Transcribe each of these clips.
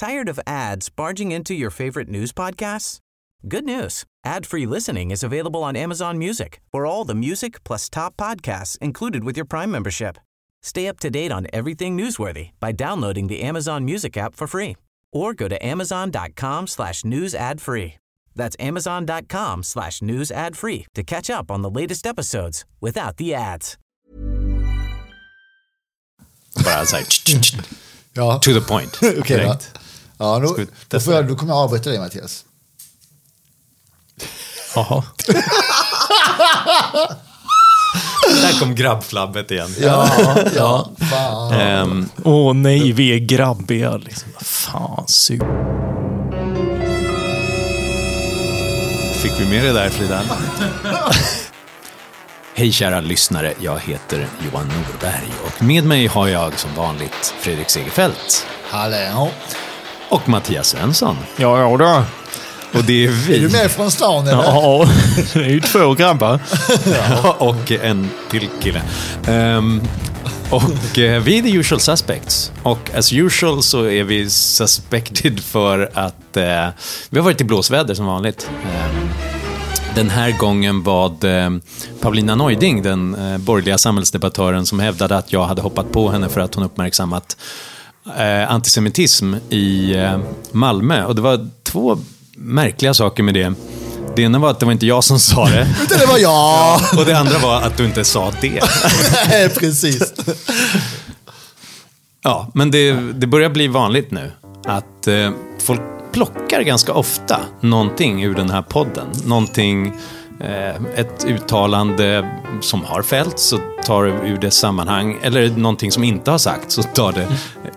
Tired of ads barging into your favorite news podcasts? Good news. Ad-free listening is available on Amazon Music for all the music plus top podcasts included with your Prime membership. Stay up to date on everything newsworthy by downloading the Amazon Music app for free or go to amazon.com slash news ad free. That's amazon.com slash news ad free to catch up on the latest episodes without the ads. Bara så här, tch, tch, tch, Ja, to the point. okej Ja, då, vi då, får jag, då kommer jag avbryta dig Mattias. Jaha. Där kom grabbflabbet igen. Ja, ja. Ehm, Åh nej, vi är grabbiga. Liksom. Fan, sug. Fick vi med det där Frida? Hej kära lyssnare, jag heter Johan Norberg och med mig har jag som vanligt Fredrik Segerfeldt Hallå. Och Mattias Svensson. Ja, ja då. Och det är Är vi. du med från stan eller? Ja, det är ju två grabbar. och en till kille. Ehm, och eh, vi är the usual suspects. Och as usual så är vi suspected för att eh, vi har varit i blåsväder som vanligt. Ehm, den här gången var eh, Paulina Neuding, den eh, borgerliga samhällsdebattören, som hävdade att jag hade hoppat på henne för att hon uppmärksammat eh, antisemitism i eh, Malmö. Och det var två märkliga saker med det. Det ena var att det var inte jag som sa det. Utan det var jag! Och det andra var att du inte sa det. Precis. Ja, men det, det börjar bli vanligt nu att eh, folk plockar ganska ofta någonting ur den här podden. Någonting, ett uttalande som har fällts och tar ur dess sammanhang. Eller någonting som inte har sagts och tar det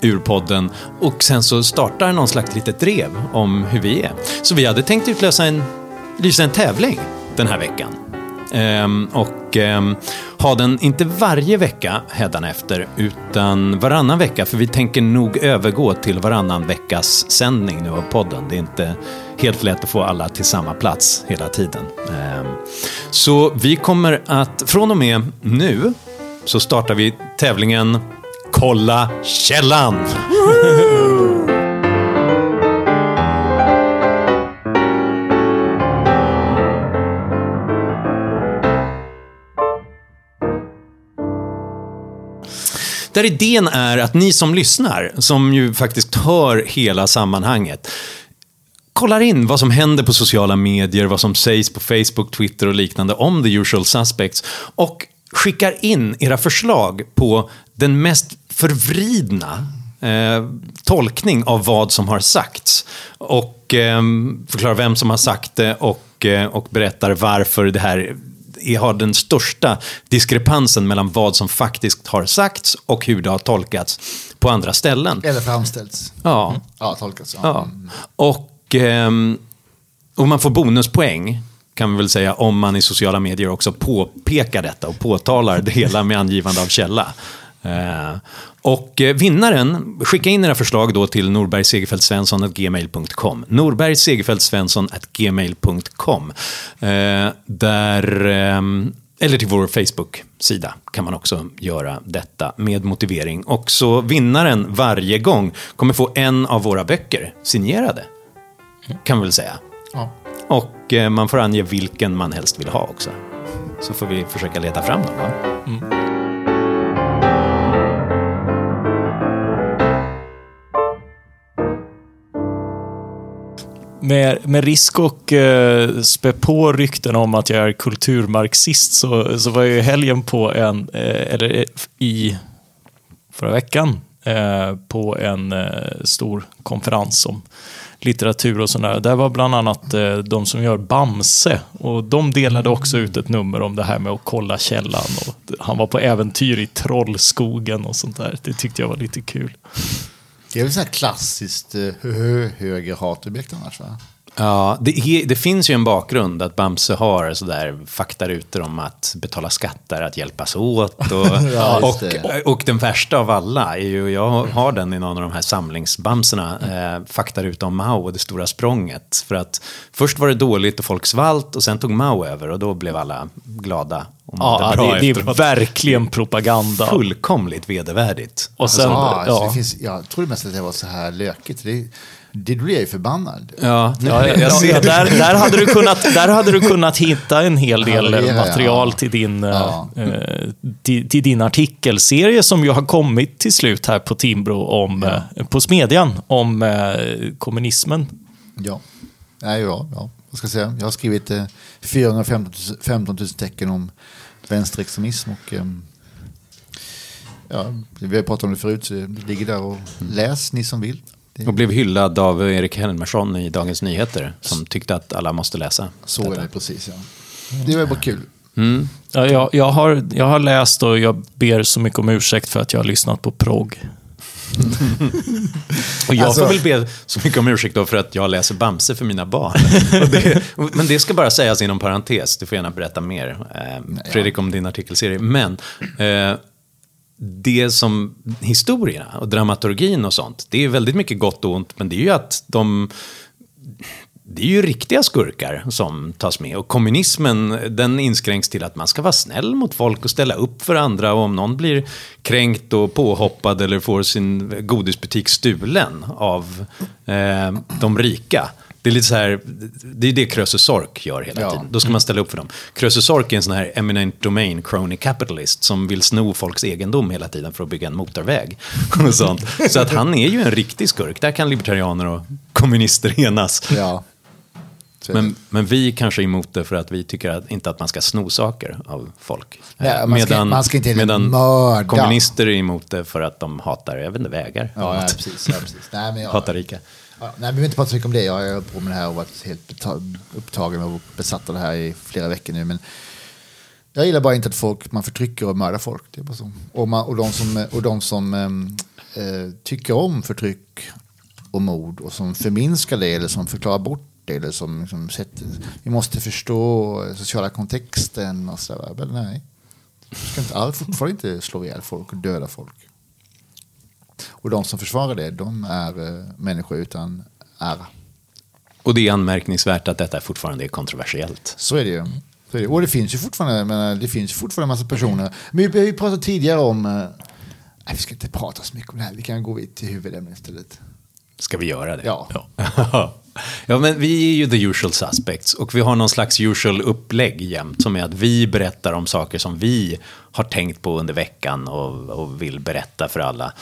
ur podden. Och sen så startar någon slags litet drev om hur vi är. Så vi hade tänkt utlösa en, lysa en tävling den här veckan. Ehm, och ehm, ha den inte varje vecka hädanefter, utan varannan vecka. För vi tänker nog övergå till varannan veckas sändning nu av podden. Det är inte helt lätt att få alla till samma plats hela tiden. Ehm, så vi kommer att, från och med nu, så startar vi tävlingen Kolla källan! Där idén är att ni som lyssnar, som ju faktiskt hör hela sammanhanget, kollar in vad som händer på sociala medier, vad som sägs på Facebook, Twitter och liknande om the usual suspects och skickar in era förslag på den mest förvridna eh, tolkning av vad som har sagts. Och eh, förklarar vem som har sagt det och, eh, och berättar varför det här är- har den största diskrepansen mellan vad som faktiskt har sagts och hur det har tolkats på andra ställen. Eller framställts. Ja. Ja, tolkats. Ja. Ja. Och, Ehm, och man får bonuspoäng, kan vi väl säga, om man i sociala medier också påpekar detta och påtalar det hela med angivande av källa. Eh, och eh, vinnaren, skicka in era förslag då till norbergsegerfeldtsvensson.gmail.com. norbergsegerfeldtsvensson.gmail.com. Eh, där, ehm, eller till vår Facebook-sida kan man också göra detta med motivering. Och så vinnaren varje gång kommer få en av våra böcker signerade. Kan vi väl säga. Ja. Och eh, man får ange vilken man helst vill ha också. Så får vi försöka leta fram dem. Va? Med, med risk och eh, spä på rykten om att jag är kulturmarxist så, så var jag i helgen på en, eh, eller i förra veckan, eh, på en eh, stor konferens om litteratur och sådär. Där var bland annat eh, de som gör Bamse och de delade också ut ett nummer om det här med att kolla källan. Och han var på äventyr i Trollskogen och sånt där. Det tyckte jag var lite kul. Det är väl så här klassiskt eh, hö- högerhatobjekt annars va? Ja, det, det finns ju en bakgrund att Bamse har sådär faktarutor om att betala skatter, att hjälpas åt. Och, Ja, och, det. och den värsta av alla är ju, jag har den i någon av de här samlingsbamserna, eh, faktaruta om Mao och det stora språnget. För att först var det dåligt och folk svalt och sen tog Mao över och då blev alla glada och Ja, bra det, det är verkligen propaganda. Fullkomligt vedervärdigt. Och sen, Ja, alltså, ja. det finns, jag trodde mest att det var så här lökigt. Det, det blir jag ju förbannad. Ja, Ja, jag ja, ser ja, där, där, hade du kunnat, där hade du kunnat hitta en hel del Ja, material ja. till, din, Ja. eh, till, till din artikelserie som ju har kommit till slut här på Timbro, om, eh, på Smedjan, om eh, kommunismen. Ja. Nej, ja, ja. Vad ska jag säga? Jag har skrivit eh, 415 000, 15 000 tecken om vänsterextremism och ehm, ja, vi har pratat om det förut så det ligger där och läs ni som vill. Det, och blev hyllad av Erik Helmersson i Dagens Nyheter som tyckte att alla måste läsa. så är det precis, ja. Det var bara kul. Ja, jag, jag, har, jag har läst och jag ber så mycket om ursäkt för att jag har lyssnat på progg. Och jag Alltså- får väl be så mycket om ursäkt då för att jag läser Bamse för mina barn. Och det, men det ska bara sägas inom parentes, du får gärna berätta mer, eh, Fredrik, om din artikelserie. Men eh, det som historierna och dramaturgin och sånt, det är väldigt mycket gott och ont, men det är ju att de det är ju riktiga skurkar som tas med. Och kommunismen den inskränks till att man ska vara snäll mot folk och ställa upp för andra. Och om någon blir kränkt och påhoppad eller får sin godisbutik stulen av eh, de rika. Det är lite så här, det är det Krösus Sork gör hela Ja. tiden. Då ska man ställa upp för dem. Krösus Sork är en sån här eminent domain crony capitalist som vill sno folks egendom hela tiden för att bygga en motorväg. Och sånt. Så att han är ju en riktig skurk. Där kan libertarianer och kommunister enas. Ja. Men, men vi kanske är emot det för att vi tycker att, inte att man ska sno saker av folk. Nej, man ska- man ska inte medan mörda. kommunister är emot det för att de hatar, jag vet inte, vägar. Ja, ja, precis. Ja, precis. Nej, men jag, Hatar rika. Ja, nej, vi behöver inte prata så mycket om det. Jag har hållit på med det här och varit helt upptagen och besatt av det här i flera veckor nu. Men jag gillar bara inte att folk, man förtrycker och mördar folk. Det är bara så. Och, man, och de som, och de som ehm, eh, tycker om förtryck och mord och som förminskar det eller som förklarar bort det eller som liksom sätter, vi måste förstå sociala kontexten och sådär. Men nej, du ska inte alls fortfarande inte slå ihjäl folk och döda folk. Och de som försvarar det, de är eh, människor utan ära. Och det är anmärkningsvärt att detta fortfarande är kontroversiellt. Så är det ju. Så är det. Och det finns ju fortfarande, menar, det finns ju fortfarande en massa personer. Men vi, vi pratade tidigare om, eh, nej vi ska inte prata så mycket om det här, vi kan gå till huvudämnet istället. Ska vi göra det? Ja. Ja. ja, men vi är ju the usual suspects och vi har någon slags usual upplägg jämt som är att vi berättar om saker som vi har tänkt på under veckan och, och vill berätta för alla.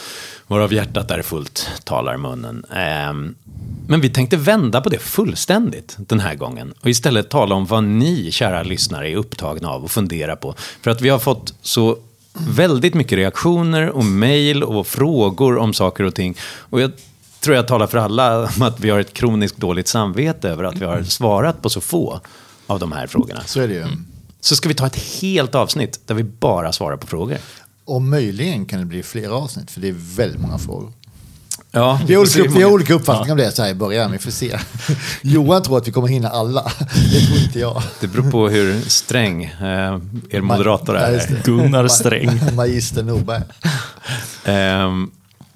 Varav hjärtat är fullt, talar munnen. Ehm, men vi tänkte vända på det fullständigt den här gången och istället tala om vad ni, kära lyssnare, är upptagna av och funderar på. För att vi har fått så väldigt mycket reaktioner och mejl och frågor om saker och ting. Och jag tror jag talar för alla om att vi har ett kroniskt dåligt samvete över att vi har svarat på så få av de här frågorna. Så är det ju. Så ska vi ta ett helt avsnitt där vi bara svarar på frågor. Och möjligen kan det bli flera avsnitt, för det är väldigt många frågor. Ja, Vi har olika, vi har olika uppfattningar om det så här i början, vi får se. Johan tror att vi kommer hinna alla, det tror inte jag. Det beror på hur sträng eh, er moderator är. Gunnar Sträng. Magister Norberg. Ehm,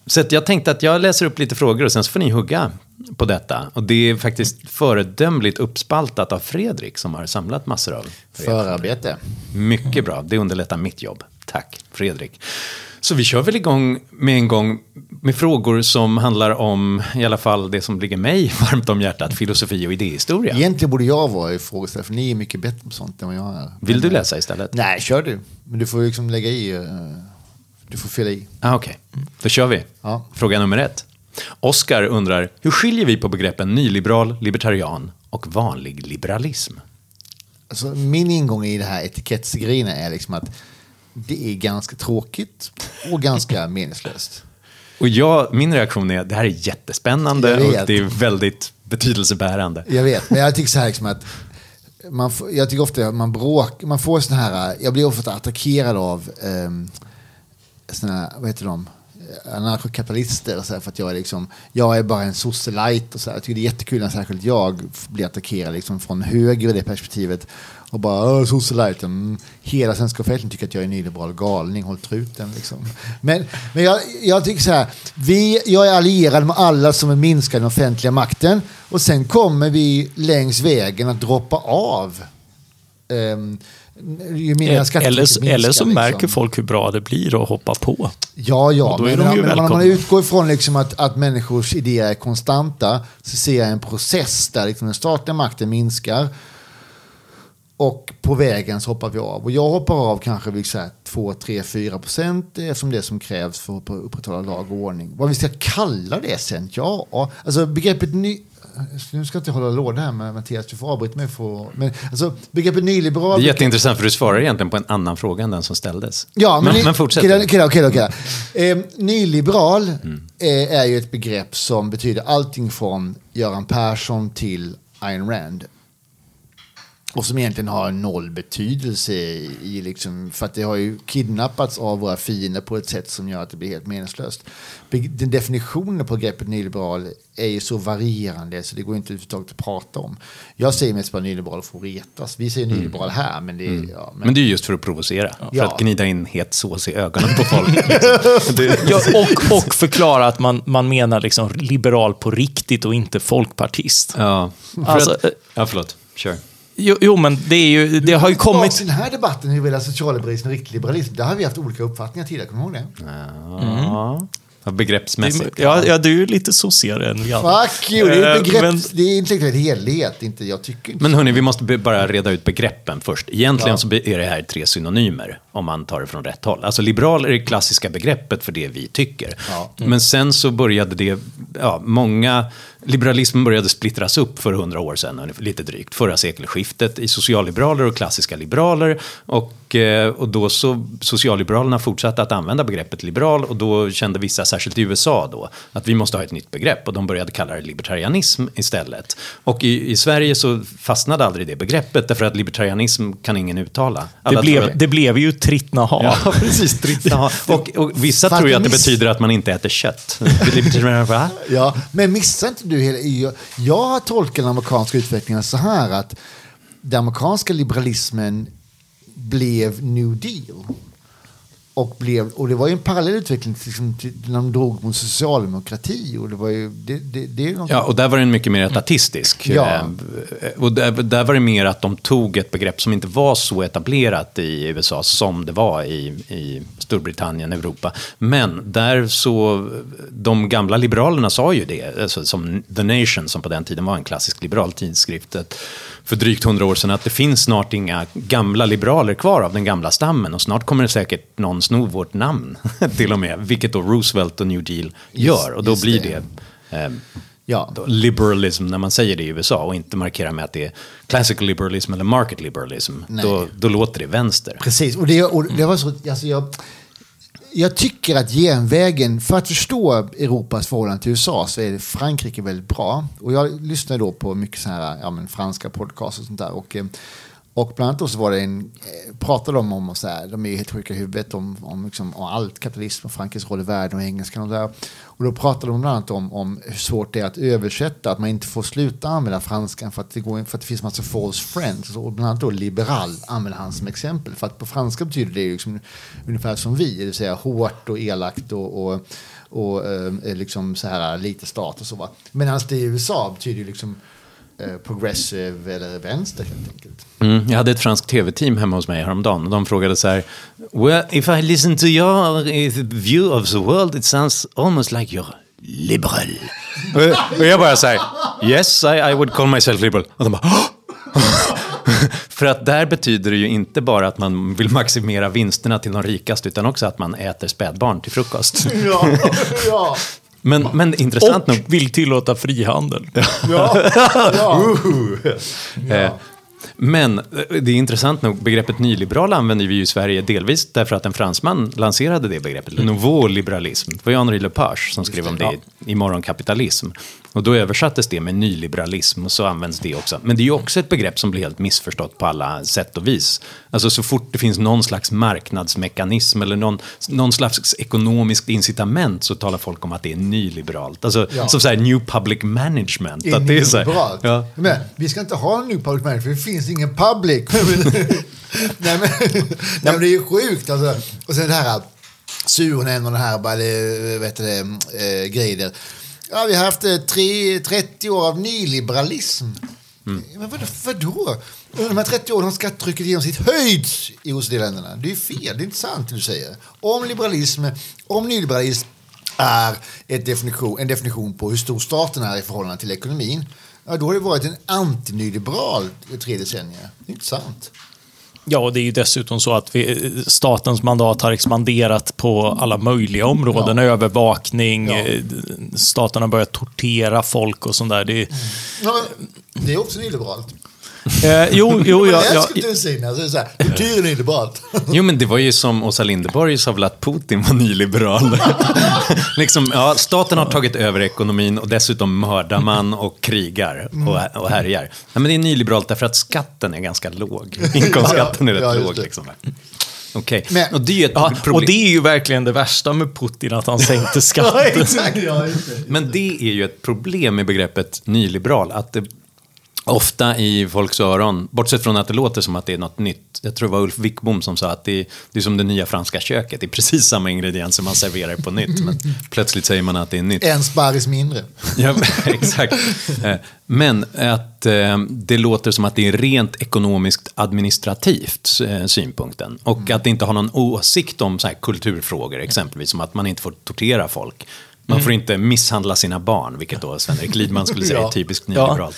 så att jag tänkte att jag läser upp lite frågor och sen så får ni hugga på detta. Och det är faktiskt föredömligt uppspaltat av Fredrik som har samlat massor av Förarbete. Mycket bra, det underlättar mitt jobb. Tack, Fredrik. Så vi kör väl igång med en gång med frågor som handlar om, i alla fall det som ligger mig varmt om hjärtat, filosofi och idéhistoria. Egentligen borde jag vara i frågeställare, för ni är mycket bättre på sånt än vad jag är. Vill du läsa istället? Nej, kör du. Men du får ju liksom lägga i. eh, Du får fylla i. Ah, Okej, då kör vi. Ja. Fråga nummer ett. Oskar undrar, hur skiljer vi på begreppen nyliberal, libertarian och vanlig liberalism? Alltså, min ingång i det här etikettsgrejen är liksom att det är ganska tråkigt och ganska meningslöst. Och jag, min reaktion är, det här är jättespännande och det är väldigt betydelsebärande. Jag vet, men jag tycker så här liksom att man jag tycker ofta att man bråk, man får sån här, jag blir ofta attackerad av um, såna här, vad heter de? anarkokapitalister och så här, för att jag är liksom, jag är bara en socialite och så här. Jag tycker det är jättekul när särskilt jag blir attackerad liksom från höger i det perspektivet och bara socialite, mm. hela svenska offentligheten tycker att jag är nyliberal galning, håll truten liksom. Men, men jag, jag tycker så här, vi, jag är allierad med alla som vill minska den offentliga makten och sen kommer vi längs vägen att droppa av um, ju mer skattetrycket Eller, minskar, eller så liksom. märker folk hur bra det blir och hoppar på. Ja, ja, men, om man utgår ifrån liksom att, att människors idéer är konstanta så ser jag en process där liksom den statliga makten minskar och på vägen så hoppar vi av. Och jag hoppar av kanske vid så här 2, 3, 4 procent eftersom det som krävs för att upprätthålla lag och ordning. Vad vi ska kalla det sen? Ja, alltså begreppet ny... Nu ska jag inte hålla låda här med Mattias, du får avbryta mig. För, men alltså, begreppet nyliberal... Det är jätteintressant för du svarar egentligen på en annan fråga än den som ställdes. Ja, men, men, men fortsätt. killar, killar, killar, killar. Eh, nyliberal Mm. eh, är ju ett begrepp som betyder allting från Göran Persson till Ayn Rand. Och som egentligen har noll betydelse i, i liksom, för att det har ju kidnappats av våra fiender på ett sätt som gör att det blir helt meningslöst. Be- Den definitionen på begreppet nyliberal är ju så varierande så det går inte överhuvudtaget att prata om. Jag säger mest bara nyliberal för att retas. Vi säger nyliberal här, men det är... Ja, men, Men det är just för att provocera. För Ja. att gnida in het sås i ögonen på folk. liksom. det, Ja, och, och förklara att man, man menar liksom liberal på riktigt och inte folkpartist. ja. För Alltså, att, ja, förlåt. Kör. Jo, jo men det, är ju, det har ju kommit... den här debatten huruvida socialliberalism och riktig liberalism, där har vi haft olika uppfattningar tidigare, kommer du ihåg det? Ja. Ja, Begreppsmässigt. Ja, ja, du är ju lite sosigare än vi andra. Fuck you, det är Eh, begrepp, men- det är intellektuell helhet, inte, jag tycker inte Men hörni, vi måste bara reda ut begreppen först. Egentligen så är det här tre synonymer, om man tar det från rätt håll. Alltså liberal är det klassiska begreppet för det vi tycker. Ja. Men sen så började det, ja, många, liberalismen började splittras upp för hundra år sedan, lite drygt, förra sekelskiftet, i socialliberaler och klassiska liberaler. Och, eh, och då så, socialliberalerna fortsatte att använda begreppet liberal och då kände vissa, särskilt i USA då, att vi måste ha ett nytt begrepp och de började kalla det libertarianism istället. Och i, i Sverige så fastnade aldrig det begreppet därför att libertarianism kan ingen uttala. Det Alla blev, det blev ju trittna ha. Ja, precis. Tritta. Och, och vissa tror ju att det betyder att man inte äter kött. Ja, men missar inte du hela... Jag, jag har tolkat den amerikanska utvecklingen så här att den amerikanska liberalismen blev New Deal. Och, blev, och det var ju en parallell utveckling till, liksom, till när de drog mot socialdemokrati. Och det var ju... Det, det, det är Ja, och där var den mycket mer etatistisk. Ja. Eh, Och där, där var det mer att de tog ett begrepp som inte var så etablerat i USA som det var i, i Storbritannien, Europa. Men där så, de gamla liberalerna sa ju det, alltså, som The Nation, som på den tiden var en klassisk liberal tidskrift, för drygt hundra år sedan, att det finns snart inga gamla liberaler kvar av den gamla stammen och snart kommer det säkert någon sno vårt namn till och med, vilket då Roosevelt och New Deal gör. Och då blir det. det eh, Ja. liberalism när man säger det i USA och inte markerar med att det är classical liberalism eller market liberalism. Då, då låter det vänster. Precis, och det, och det var så, alltså jag, jag tycker att genvägen, för att förstå Europas förhållande till USA så är Frankrike väldigt bra. Och jag lyssnar då på mycket så här, ja, men franska podcasts och sånt där. Och, eh, och bland annat då så var det en, eh, pratade de om, och så här, de är ju helt sjuka i huvudet, om, om, liksom, om allt kapitalism och Frankrikes roll i världen och engelskan och där. Och då pratade de bland annat om, om hur svårt det är att översätta, att man inte får sluta använda franskan för att det, går, för att det finns massa false friends. Och bland annat då liberal använder han som exempel. För att på franska betyder det liksom ungefär som vi, det vill säga hårt och elakt och, och, och eh, liksom så här lite stat och så. va. Medan det i USA betyder ju liksom progressive eller vänster helt enkelt. Mm, jag hade ett franskt tv-team hemma hos mig häromdagen och de frågade så här Well, if I listen to your eh, view of the world it sounds almost like you're liberal. och jag bara så här Yes, I, I would call myself liberal. Och de bara För att där betyder det ju inte bara att man vill maximera vinsterna till de rikaste utan också att man äter spädbarn till frukost. Ja, ja, Men, men intressant nog. vill tillåta frihandel. ja, ja. Eh, Men eh, det är intressant nog, begreppet nyliberal använder vi ju i Sverige delvis därför att en fransman lanserade det begreppet, le nouveau liberalism. Det var ju Henri Lepage som skrev om det i, i Morgonkapitalism. Och då översattes det med nyliberalism och så används det också. Men det är ju också ett begrepp som blir helt missförstått på alla sätt och vis. Alltså så fort det finns någon slags marknadsmekanism eller någon, någon slags ekonomiskt incitament så talar folk om att det är nyliberalt. Alltså Ja. som så här new public management. Är att det är så här, ja. Men vi ska inte ha en ny public management för det finns ingen public. nej, men, nej, men det är ju sjukt. Alltså. Och sen det här Suhonen och det här, bara, vet du eh, grejer. Ja, vi har haft eh, tre, 30 år av nyliberalism. Men vadå? vadå? Under de här 30 åren har skattetrycket genomsnitt höjts i OECD-länderna. Det är fel, det är inte sant det du säger. Om liberalism, om nyliberalism är definition, en definition på hur stor staten är i förhållande till ekonomin, ja, då har det varit en antinilyberal tre decennier. Det är inte sant. Ja, och det är ju dessutom så att vi, statens mandat har expanderat på alla möjliga områden. Ja. Övervakning, Ja. staten har börjat tortera folk och sånt där. Det, Ja, det är också nyliberalt. Eh, jo, jo, jag, jag, kultursidan, så är det så här, är. Jo, men det var ju som Åsa Linderborg sa väl att Putin var nyliberal. liksom, ja, staten har tagit över ekonomin och dessutom mördar man och krigar och, och härjar. Ja, men det är nyliberalt därför att skatten är ganska låg. Inkomstskatten är rätt Ja, låg. Liksom. Okej, Men- och det är ja, problem. och det är ju verkligen det värsta med Putin, att han sänkte skatten. exakt. Ja, just det. Men det är ju ett problem med begreppet nyliberal. Att det ofta i folks öron, bortsett från att det låter som att det är något nytt. Jag tror det var Ulf Wickbom som sa att det är, det är som det nya franska köket. Det är precis samma ingredienser man serverar på nytt. Men plötsligt säger man att det är nytt. En sparris mindre. Ja, exakt. Eh, Men att eh, det låter som att det är rent ekonomiskt administrativt eh, synpunkten. Och att det inte har någon åsikt om så kulturfrågor, exempelvis som att man inte får tortera folk. Man får inte misshandla sina barn, vilket då Sven-Erik Lidman skulle säga är Ja. typiskt Ja. nyliberalt.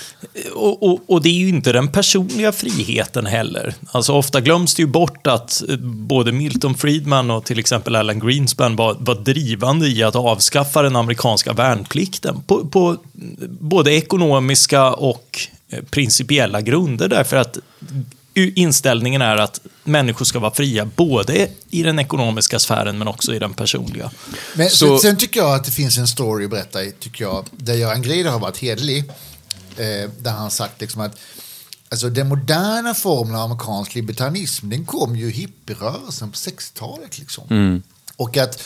Och, och, och det är ju inte den personliga friheten heller. Alltså ofta glöms det ju bort att eh, både Milton Friedman och till exempel Alan Greenspan var, var drivande i att avskaffa den amerikanska värnplikten på, på både ekonomiska och eh, principiella grunder därför att inställningen är att människor ska vara fria både i den ekonomiska sfären men också i den personliga. Men Så- sen, sen tycker jag att det finns en story att berätta tycker jag, där Göran Greider har varit hederlig. Eh, där han sagt liksom att alltså, den moderna formen av amerikansk libertarianism den kom ju i hippierörelsen på 60-talet. Liksom. Och att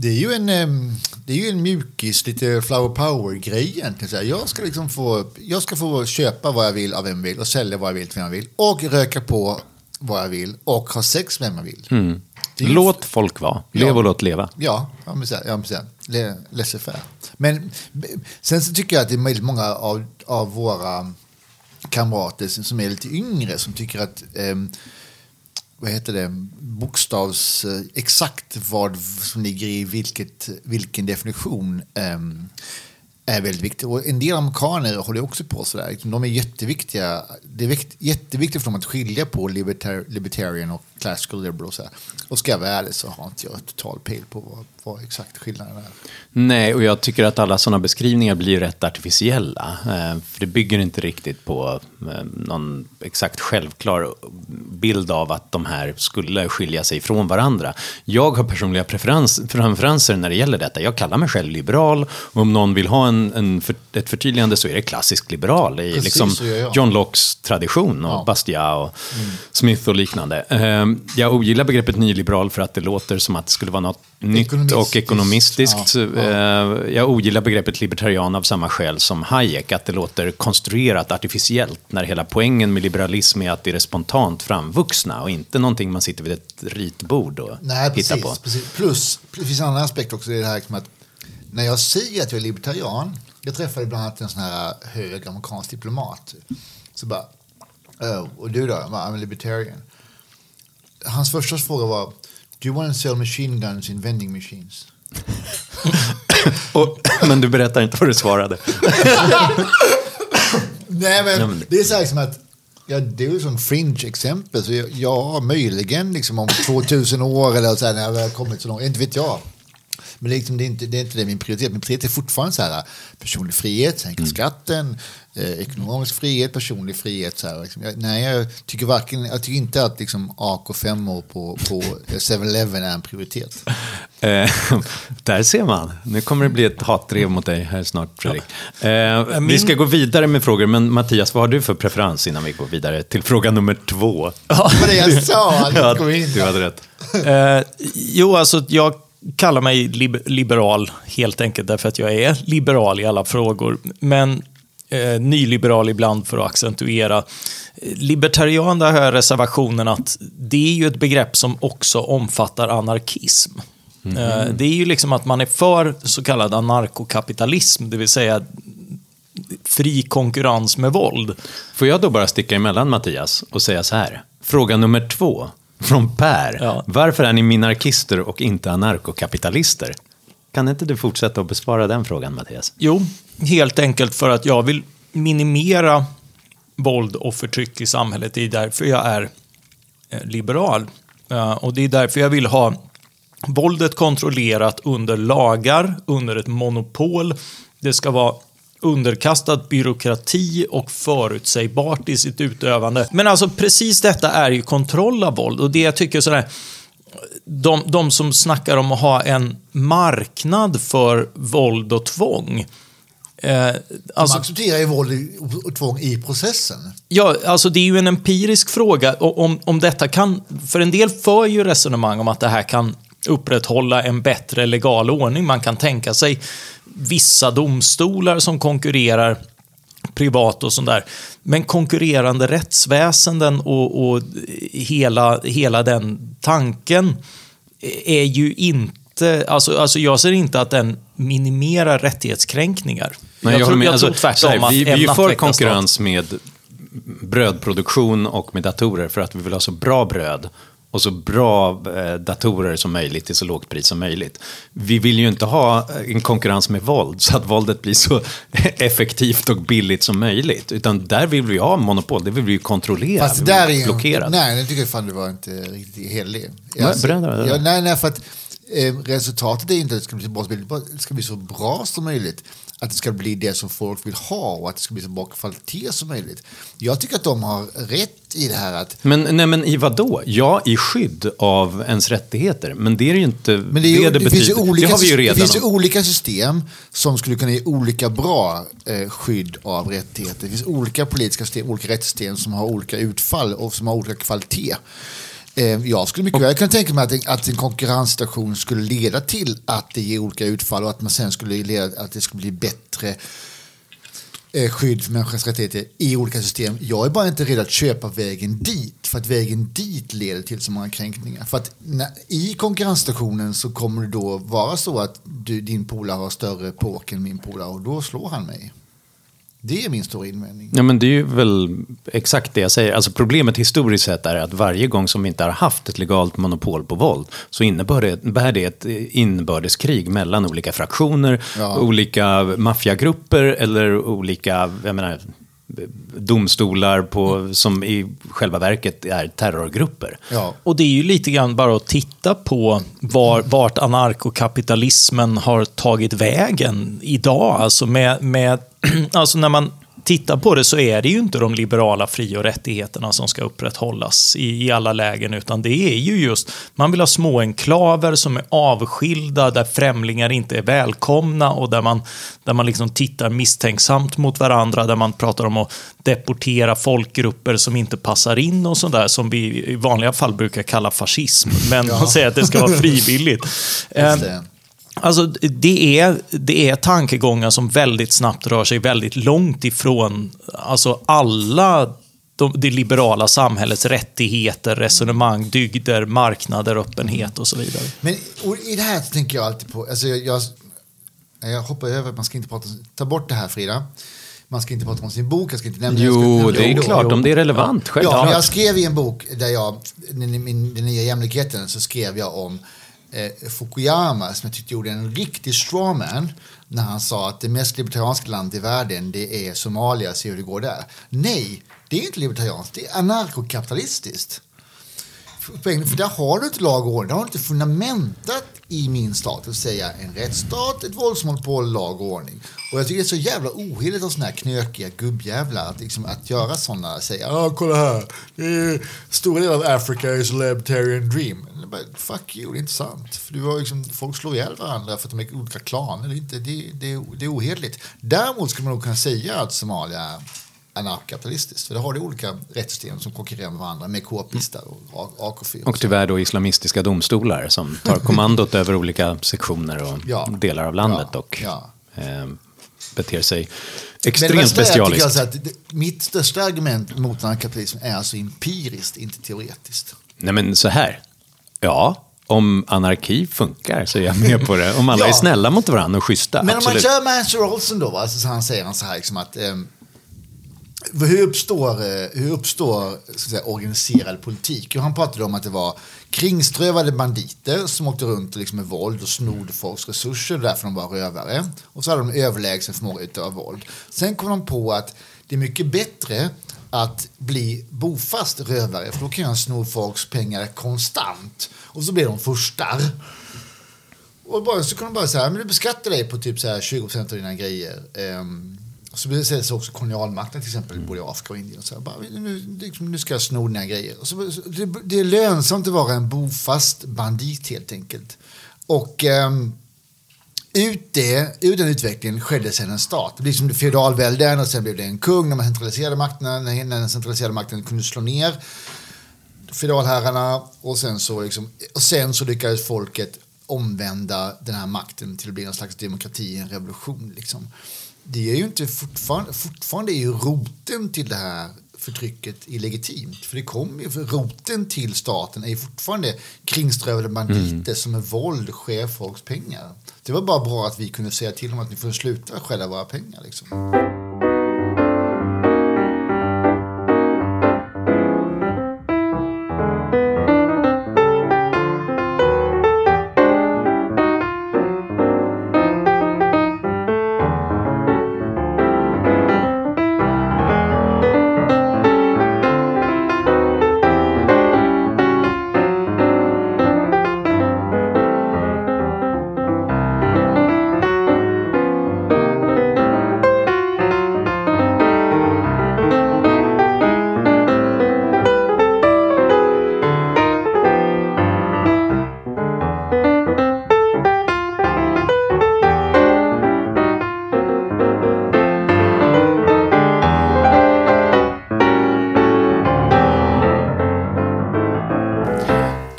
det är ju en, det är ju en mjukis, lite flower power-grej egentligen. Jag ska, liksom få, jag ska få köpa vad jag vill av vem jag vill och sälja vad jag vill till vem jag vill. Och röka på vad jag vill och ha sex med vem jag vill. Ju- Låt folk vara. Lev Ja. och låt leva. Ja, ja men så här, ja, men sen så tycker jag att det är väldigt många av, av våra kamrater som är lite yngre som tycker att ehm, vad heter det, bokstavs, eh, exakt vad som ligger i vilket, vilken definition um, är väldigt viktigt. Och en del amerikaner håller också på sådär. Liksom, de är jätteviktiga. Det är vikt, jätteviktigt för dem att skilja på libertar, libertarian och classical liberal. Och, så här. och ska jag vara ärlig så har inte jag total pejl på vad, vad exakt skillnaden är. Nej, och jag tycker att alla sådana beskrivningar blir rätt artificiella. Eh, för det bygger inte riktigt på eh, någon exakt självklar bild av att de här skulle skilja sig från varandra. Jag har personliga preferens, preferenser när det gäller detta. Jag kallar mig själv liberal och om någon vill ha en, en för, ett förtydligande så är det klassisk liberal i Precis, liksom. John Lockes tradition och Ja. Bastiat och Smith och liknande. Eh, Jag ogillar begreppet nyliberal för att det låter som att det skulle vara något nytt och Ekonomistiskt. ekonomistiskt. Ja, Eh, Jag ogillar begreppet libertarian av samma skäl som Hayek, att det låter konstruerat, artificiellt, när hela poängen med liberalism är att det är spontant framvuxna och inte någonting man sitter vid ett ritbord och Nej, hittar precis, på. precis. Plus, det finns en annan aspekt också. Är det här att när jag säger att jag är libertarian, jag träffade bland annat en sån här hög amerikansk diplomat. Så bara, oh, och du då? Jag bara, I'm a libertarian. Hans första fråga var, do you want to sell machine guns in vending machines? Och, men du berättar inte vad du svarade. Nej, men, det är så här som att Ja, det är ju som fringe-exempel. Så ja, möjligen liksom om 2000 år eller så här, när jag har kommit så långt. Inte vet jag. Men det är, liksom, det, är inte, det är inte det min prioritet. Min prioritet är fortfarande så här, personlig frihet, sänka skatten, eh, ekonomisk frihet, personlig frihet. Så här, liksom. jag, nej, jag tycker, varken, jag tycker inte att liksom, AK5 på, på 7-Eleven är en prioritet. Eh, där ser man. Nu kommer det bli ett hatdrev mot dig här snart, Fredrik. Eh, Vi ska gå vidare med frågor, men Mattias, vad har du för preferens innan vi går vidare till fråga nummer två? Det var det jag sa. att Ja, du hade rätt. Eh, jo, alltså jag kallar mig lib- liberal helt enkelt därför att jag är liberal i alla frågor. Men eh, nyliberal ibland för att accentuera. Libertarian, där har jag reservationen att det är ju ett begrepp som också omfattar anarkism. Eh, det är ju liksom att man är för så kallad anarkokapitalism, det vill säga fri konkurrens med våld. Får jag då bara sticka emellan Mattias och säga så här. Fråga nummer två från Per. Ja. Varför är ni minarkister och inte anarkokapitalister? Kan inte du fortsätta att besvara den frågan Mattias? Jo, helt enkelt för att jag vill minimera våld och förtryck i samhället. Det är därför jag är eh, liberal. Eh, Och det är därför jag vill ha våldet kontrollerat under lagar, under ett monopol. Det ska vara underkastat byråkrati och förutsägbart i sitt utövande. Men alltså precis detta är ju kontroll av våld och det jag tycker sådär de, de som snackar om att ha en marknad för våld och tvång. Eh, alltså, Man accepterar ju våld och tvång i processen. Ja, alltså det är ju en empirisk fråga om, om detta kan... För en del för ju resonemang om att det här kan upprätthålla en bättre legal ordning. Man kan tänka sig vissa domstolar som konkurrerar privat och sånt där. Men konkurrerande rättsväsenden och, och hela, hela den tanken är ju inte... Alltså, alltså jag ser inte att den minimerar rättighetskränkningar. Nej, jag, tror, håller med. jag Alltså, tror tvärtom så här, att vi, vi är för konkurrens med brödproduktion och med datorer för att vi vill ha så bra bröd och så bra eh, datorer som möjligt till så lågt pris som möjligt. Vi vill ju inte ha en konkurrens med våld så att våldet blir så effektivt och billigt som möjligt. Utan där vill vi ju ha monopol, det vill vi ju kontrollera, Fast där är blockera. Nej, det tycker jag fan du var inte riktigt berätta, berätta. ja, nej, nej, för att eh, resultatet är inte att det ska bli så bra som möjligt, bara det ska bli så bra som möjligt. Att det ska bli det som folk vill ha och att det ska bli så bra kvalitet som möjligt. Jag tycker att de har rätt i det här att Men, nej, men i vad då? Ja, i skydd av ens rättigheter. Men det är ju inte Men det, är, ju- det, det, finns ju betyder. olika, det har vi ju det redan. finns ju olika system som skulle kunna ge olika bra eh, skydd av rättigheter. Det finns olika politiska system, olika rättssystem som har olika utfall och som har olika kvalitet. Eh, jag skulle mycket väl kunna tänka mig att en, att en konkurrenssituation skulle leda till att det ger olika utfall och att man sen skulle leda att det skulle bli bättre eh, skydd för människors rättigheter i olika system. Jag är bara inte redo att köpa vägen dit för att vägen dit leder till så många kränkningar. För att när, i konkurrensstationen så kommer det då vara så att du, din polare har större påk än min polare och då slår han mig. Det är min stora invändning. Ja, men det är ju väl exakt det jag säger. Alltså problemet historiskt sett är att varje gång som vi inte har haft ett legalt monopol på våld så innebär det, bär det ett inbördeskrig mellan olika fraktioner, Ja. olika maffiagrupper eller olika jag menar, domstolar på, som i själva verket är terrorgrupper. Ja. Och det är ju lite grann bara att titta på var, vart anarkokapitalismen har tagit vägen idag. Alltså, med, med, alltså när man tittar på det så är det ju inte de liberala fri och rättigheterna som ska upprätthållas i, i alla lägen, utan det är ju just, man vill ha små enklaver som är avskilda, där främlingar inte är välkomna och där man, där man liksom tittar misstänksamt mot varandra, där man pratar om att deportera folkgrupper som inte passar in och sådär, som vi i vanliga fall brukar kalla fascism. Men man säger att det ska vara frivilligt. Alltså, det är, det är tankegångar som väldigt snabbt rör sig väldigt långt ifrån alltså alla de, det liberala samhällets rättigheter, resonemang, dygder, marknader, öppenhet och så vidare. Men och i det här tänker jag alltid på, alltså jag, jag, jag hoppar över, man ska inte prata, ta bort det här Frida. Man ska inte prata om sin bok, jag ska inte nämna ska Jo, nämna det är då. klart, om det är relevant, Ja, självklart. men jag skrev i en bok där jag, den, den nya jämlikheten, så skrev jag om eh, Fukuyama som jag tyckte gjorde en riktig strawman när han sa att det mest libertarianska landet i världen det är Somalia, se hur det går där. Nej, det är inte libertarianskt, det är anarkokapitalistiskt poängen, för där har du inte lag och ordning, där har du inte fundamentet i min stat det vill säga en rättsstat, ett våldsmonopol, lag och ordning. Och jag tycker det är så jävla ohederligt av såna här knökiga gubbjävlar att, liksom, att göra sådana, säga ja oh, kolla här, det stora delar av Afrika är a libertarian dream. Bara, Fuck you, det är inte sant. För du har liksom, folk slår ihjäl varandra för att de är olika klaner, det är, inte, det, det, det är ohederligt. Däremot skulle man nog kunna säga att Somalia är anarkapitalistiskt. För det har det olika rättssystem som konkurrerar med varandra med k-pistar och AK4. Och tyvärr då islamistiska domstolar som tar kommandot över olika sektioner och Ja. delar av landet Ja. och Ja. eh, beter sig extremt bestialiskt. så att det- mitt största argument mot anarkapitalism är alltså empiriskt, inte teoretiskt. Nej men så här. Ja, om anarki funkar så är jag med på det. Om alla Ja. är snälla mot varandra och schyssta. Men om man absolut. kör Master Olsen då, va? så han säger han så här liksom att ehm, hur uppstår, eh, hur uppstår säga, organiserad politik? Och han pratade om att det var kringströvade banditer som åkte runt liksom med våld och snodde folks resurser, därför de var rövare. Och så hade de överlägsen förmåga att utöva våld. Sen kom de på att det är mycket bättre att bli bofast rövare, för då kan jag sno folks pengar konstant. Och så blir de furstar. Och bara, så kan de bara säga, men du beskattar dig på typ så här 20% av dina grejer. Um, så säljs också kolonialmakten till exempel Mm. både i Afrika och Indien. Och så här, bara, nu, liksom, nu ska jag sno dina grejer. Så, så, det, det är lönsamt att vara en bofast bandit helt enkelt. Och um, ut, det, ur den utvecklingen skedde sedan en stat. Det blev som feodalvälden och sen blev det en kung när man centraliserade makten, när den centraliserade makten kunde slå ner feodalherrarna och sen så, liksom, och sen så lyckades folket omvända den här makten till att bli en slags demokrati, en revolution. Liksom. Det är ju inte fortfarande, fortfarande är ju roten till det här förtrycket illegitimt. För det kommer ju, för roten till staten är ju fortfarande kringströvade banditer som med våld skär folks pengar. Det var bara bra att vi kunde säga till dem att ni får sluta stjäla våra pengar. Liksom.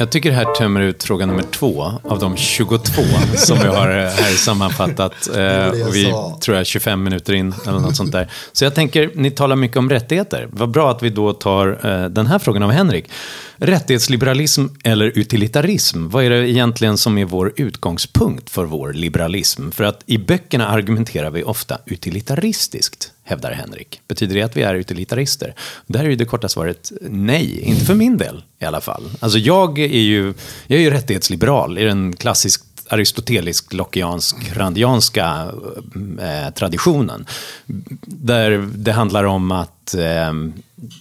Jag tycker det här tömmer ut fråga nummer två av de 22 som vi har eh, här sammanfattat. Eh, och vi tror jag 25 minuter in eller något sånt där. Så jag tänker, ni talar mycket om rättigheter. Vad bra att vi då tar eh, den här frågan av Henrik. Rättighetsliberalism eller utilitarism? Vad är det egentligen som är vår utgångspunkt för vår liberalism? För att i böckerna argumenterar vi ofta utilitaristiskt, hävdar Henrik. Betyder det att vi är utilitarister? Där är ju det korta svaret nej, inte för min del i alla fall. Alltså jag är ju, jag är ju rättighetsliberal i den klassiskt aristotelisk, lockiansk, randianska eh, traditionen. Där det handlar om att eh,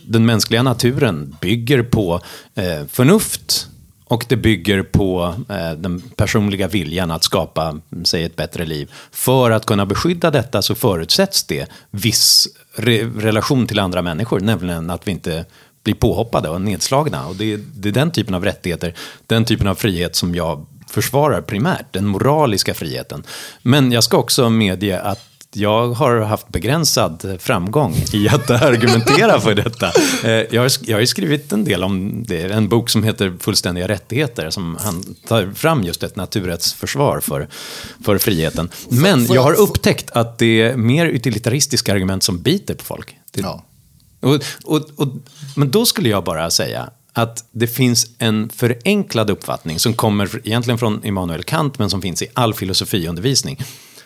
den mänskliga naturen bygger på eh, förnuft och det bygger på eh, den personliga viljan att skapa mm, sig ett bättre liv. För att kunna beskydda detta så förutsätts det viss re relation till andra människor, nämligen att vi inte blir påhoppade och nedslagna. Och det, det är den typen av rättigheter, den typen av frihet som jag försvarar primärt, den moraliska friheten. Men jag ska också medge att jag har haft begränsad framgång i att argumentera för detta. Eh, Jag har, jag har skrivit en del om det, en bok som heter Fullständiga rättigheter, som han tar fram just ett naturrättsförsvar för, för friheten. Men jag har upptäckt att det är mer utilitaristiska argument som biter på folk. Det, Ja. och, och, och, men då skulle jag bara säga att det finns en förenklad uppfattning som kommer egentligen från Immanuel Kant, men som finns i all filosofiundervisning,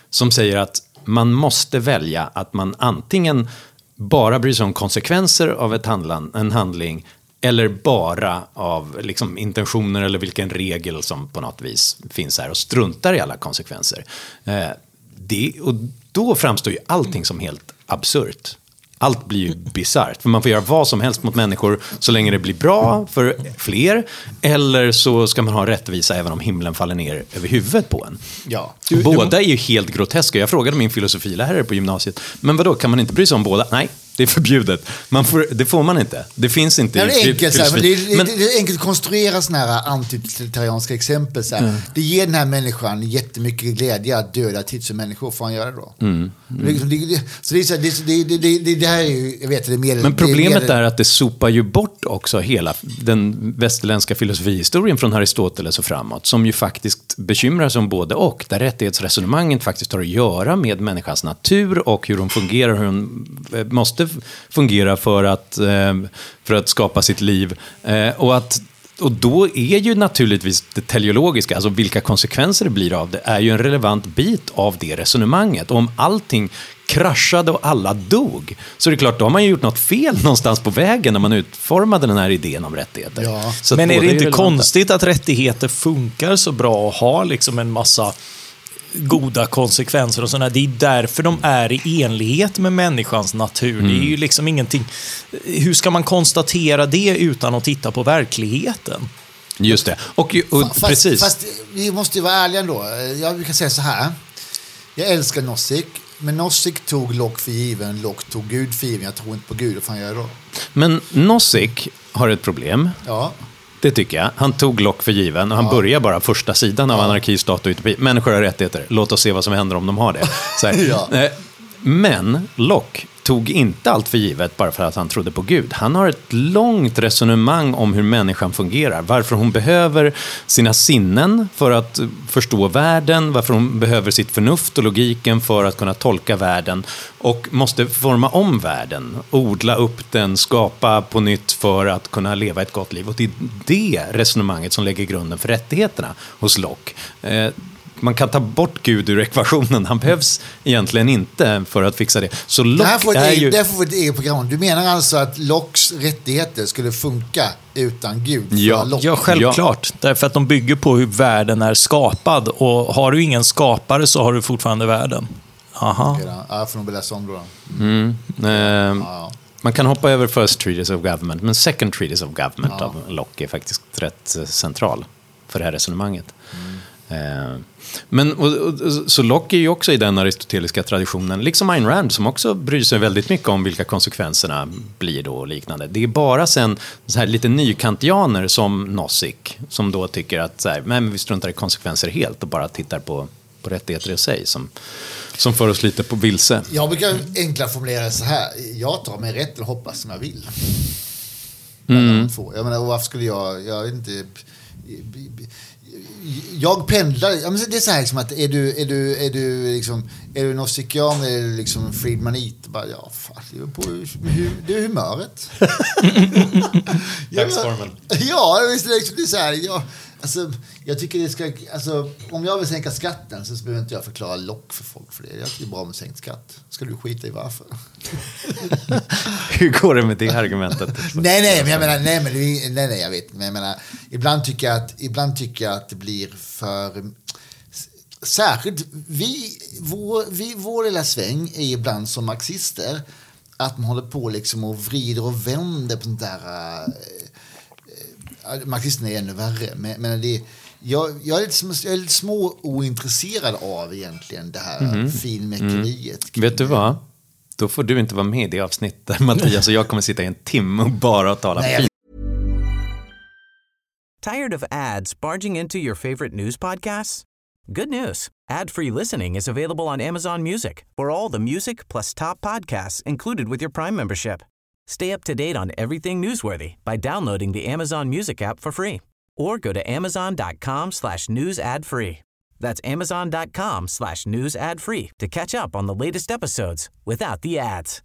som säger att man måste välja att man antingen bara bryr sig om konsekvenser av ett handlan, en handling, eller bara av liksom, intentioner eller vilken regel som på något vis finns här och struntar i alla konsekvenser. Eh, det, och då framstår ju allting som helt absurt. Allt blir ju bisarrt, för man får göra vad som helst mot människor så länge det blir bra för fler. Eller så ska man ha rättvisa även om himlen faller ner över huvudet på en. Ja. båda är ju helt groteska. Jag frågade min filosofilärare på gymnasiet, men vadå, kan man inte bry sig om båda? Nej, det är förbjudet. Man får, det får man inte. Det finns inte Nej, det är enkelt, så här, men det, är, Men- det är enkelt att konstruera sådana här antitotalitarianska exempel. Här. Det ger den här människan jättemycket glädje att döda tidsmänniskor. Får han göra det då? Mm. Är liksom- det- Så det är så här, det, det, det, det, här är ju, jag vet det är medel... Men problemet det är, är att det sopar ju bort också hela den västerländska filosofihistorien från Aristoteles och framåt, som ju faktiskt bekymrar sig om både och, där rättighetsresonemanget faktiskt har att göra med människans natur och hur hon fungerar, hur hon eh, måste f- fungera för att, eh, för att skapa sitt liv. Eh, Och att och då är ju naturligtvis det teleologiska, alltså vilka konsekvenser det blir av det, är ju en relevant bit av det resonemanget. Och om allting kraschade och alla dog, så är det klart, då har man ju gjort något fel någonstans på vägen när man utformade den här idén om rättigheter. Ja. Men är det inte relevanta. konstigt att rättigheter funkar så bra och har liksom en massa goda konsekvenser och sådär. Det är därför de är i enlighet med människans natur. Det är Mm. ju liksom ingenting... Hur ska man konstatera det utan att titta på verkligheten? Just det. Och, och Fast, precis. fast vi måste ju vara ärliga ändå. Jag kan säga så här. Jag älskar Nozick. Men Nozick tog Lock för given, Lock tog Gud för given. Jag tror inte på Gud, vad fan gör jag då? Men Nozick har ett problem. Ja, Det tycker jag. Han tog Lock för given och han börjar bara första sidan av Anarki, stat och utopi. Människor har rättigheter. Låt oss se vad som händer om de har det. Ja. Eh, Men Locke tog inte allt för givet bara för att han trodde på Gud. Han har ett långt resonemang om hur människan fungerar. Varför hon behöver sina sinnen för att förstå världen. Varför hon behöver sitt förnuft och logiken för att kunna tolka världen. Och måste forma om världen, odla upp den, skapa på nytt för att kunna leva ett gott liv. Och det är det resonemanget som lägger grunden för rättigheterna hos Locke. Eh, man kan ta bort Gud ur ekvationen. Han behövs egentligen inte för att fixa det. Så det här Locke får är ju... det här får ett eget program. Du menar alltså att Locks rättigheter skulle funka utan Gud? Ja. Ja, självklart. Därför att de bygger på hur världen är skapad. Och har du ingen skapare så har du fortfarande världen. Aha. Ja, jag får nog läsa om då. då. Mm, eh, Ja. Man kan hoppa över First Treatise of Government, men Second Treatise of Government av Locke är faktiskt rätt eh, central för det här resonemanget. Eh, men, och, och, så Locke är ju också i den aristoteliska traditionen, liksom Ayn Rand som också bryr sig väldigt mycket om vilka konsekvenserna blir då och liknande. Det är bara sen så här lite nykantianer som Nozick som då tycker att så här, men vi struntar i konsekvenser helt och bara tittar på, på rättigheter i sig som, som för oss lite på vilse. Jag brukar enklare formulera det så här. Jag tar mig rätten att hoppas som jag vill. Mm. Jag menar, och varför skulle jag... Jag vet inte... Jag pendlar. Det är så här liksom att är du, är du, är du, liksom, är du Nozikian eller liksom Friedmanit? Bara, ja, fan, det är på hur, det är humöret. Dagsformen. Ja, visst, det är liksom- det är så här. Ja, alltså, jag tycker det ska... Alltså, om jag vill sänka skatten så behöver inte jag förklara lock för folk för det. Jag tycker det är bra med sänkt skatt. Ska du skita i varför? Hur går det med det argumentet? Nej, nej, men jag menar, nej, men, nej, nej, jag vet. Men jag menar, ibland tycker jag att, ibland tycker jag att det blir för... Särskilt vi, vår, vi, vår lilla sväng är ibland som marxister att man håller på liksom och vrider och vänder på sånt där... Marxisterna är ännu värre. Men, men det, jag, jag, är lite, jag är lite små ointresserad av egentligen det här finmäkeriet. Vet du vad? Då får du inte vara med i det avsnitt där Mattias och jag kommer sitta i en timme och bara tala Nej, fint. Tired of ads barging into your favorite news podcasts? Good news. Ad-free listening is available on Amazon Music for all the music plus top podcasts included with your Prime membership. Stay up to date on everything newsworthy by downloading the Amazon Music app for free or go to amazon.com slash news ad free. That's amazon.com slash news ad free to catch up on the latest episodes without the ads.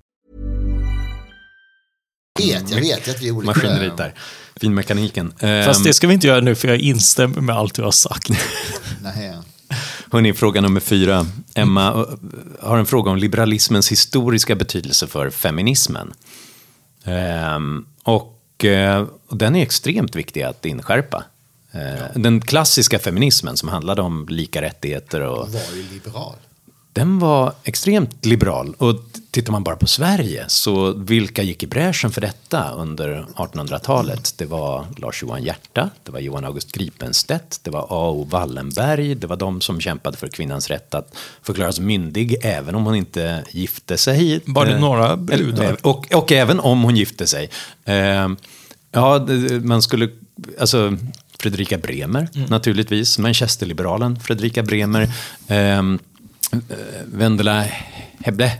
Vet, jag vet att vi är olika. Maskineriet där. Finmekaniken. Fast Ehm, det ska vi inte göra nu för jag instämmer med allt du har sagt. Nej. Hörrni, fråga nummer fyra. Emma har en fråga om liberalismens historiska betydelse för feminismen. Ehm, och, och den är extremt viktig att inskärpa. Eh, den klassiska feminismen som handlade om lika rättigheter och var ju liberal den var extremt liberal. Och tittar man bara på Sverige, så vilka gick i bräschen för detta under 1800-talet? Det var Lars Johan Hierta, det var Johan August Gripenstedt, det var A.O. Wallenberg, det var de som kämpade för kvinnans rätt att förklaras myndig även om hon inte gifte sig. Var det Eh, några brudar? eller- Och, och även om hon gifte sig. Eh, ja, man skulle... Alltså, Fredrika Bremer, naturligtvis. Manchesterliberalen Fredrika Bremer. ehm, Eh, Vendela Hebble.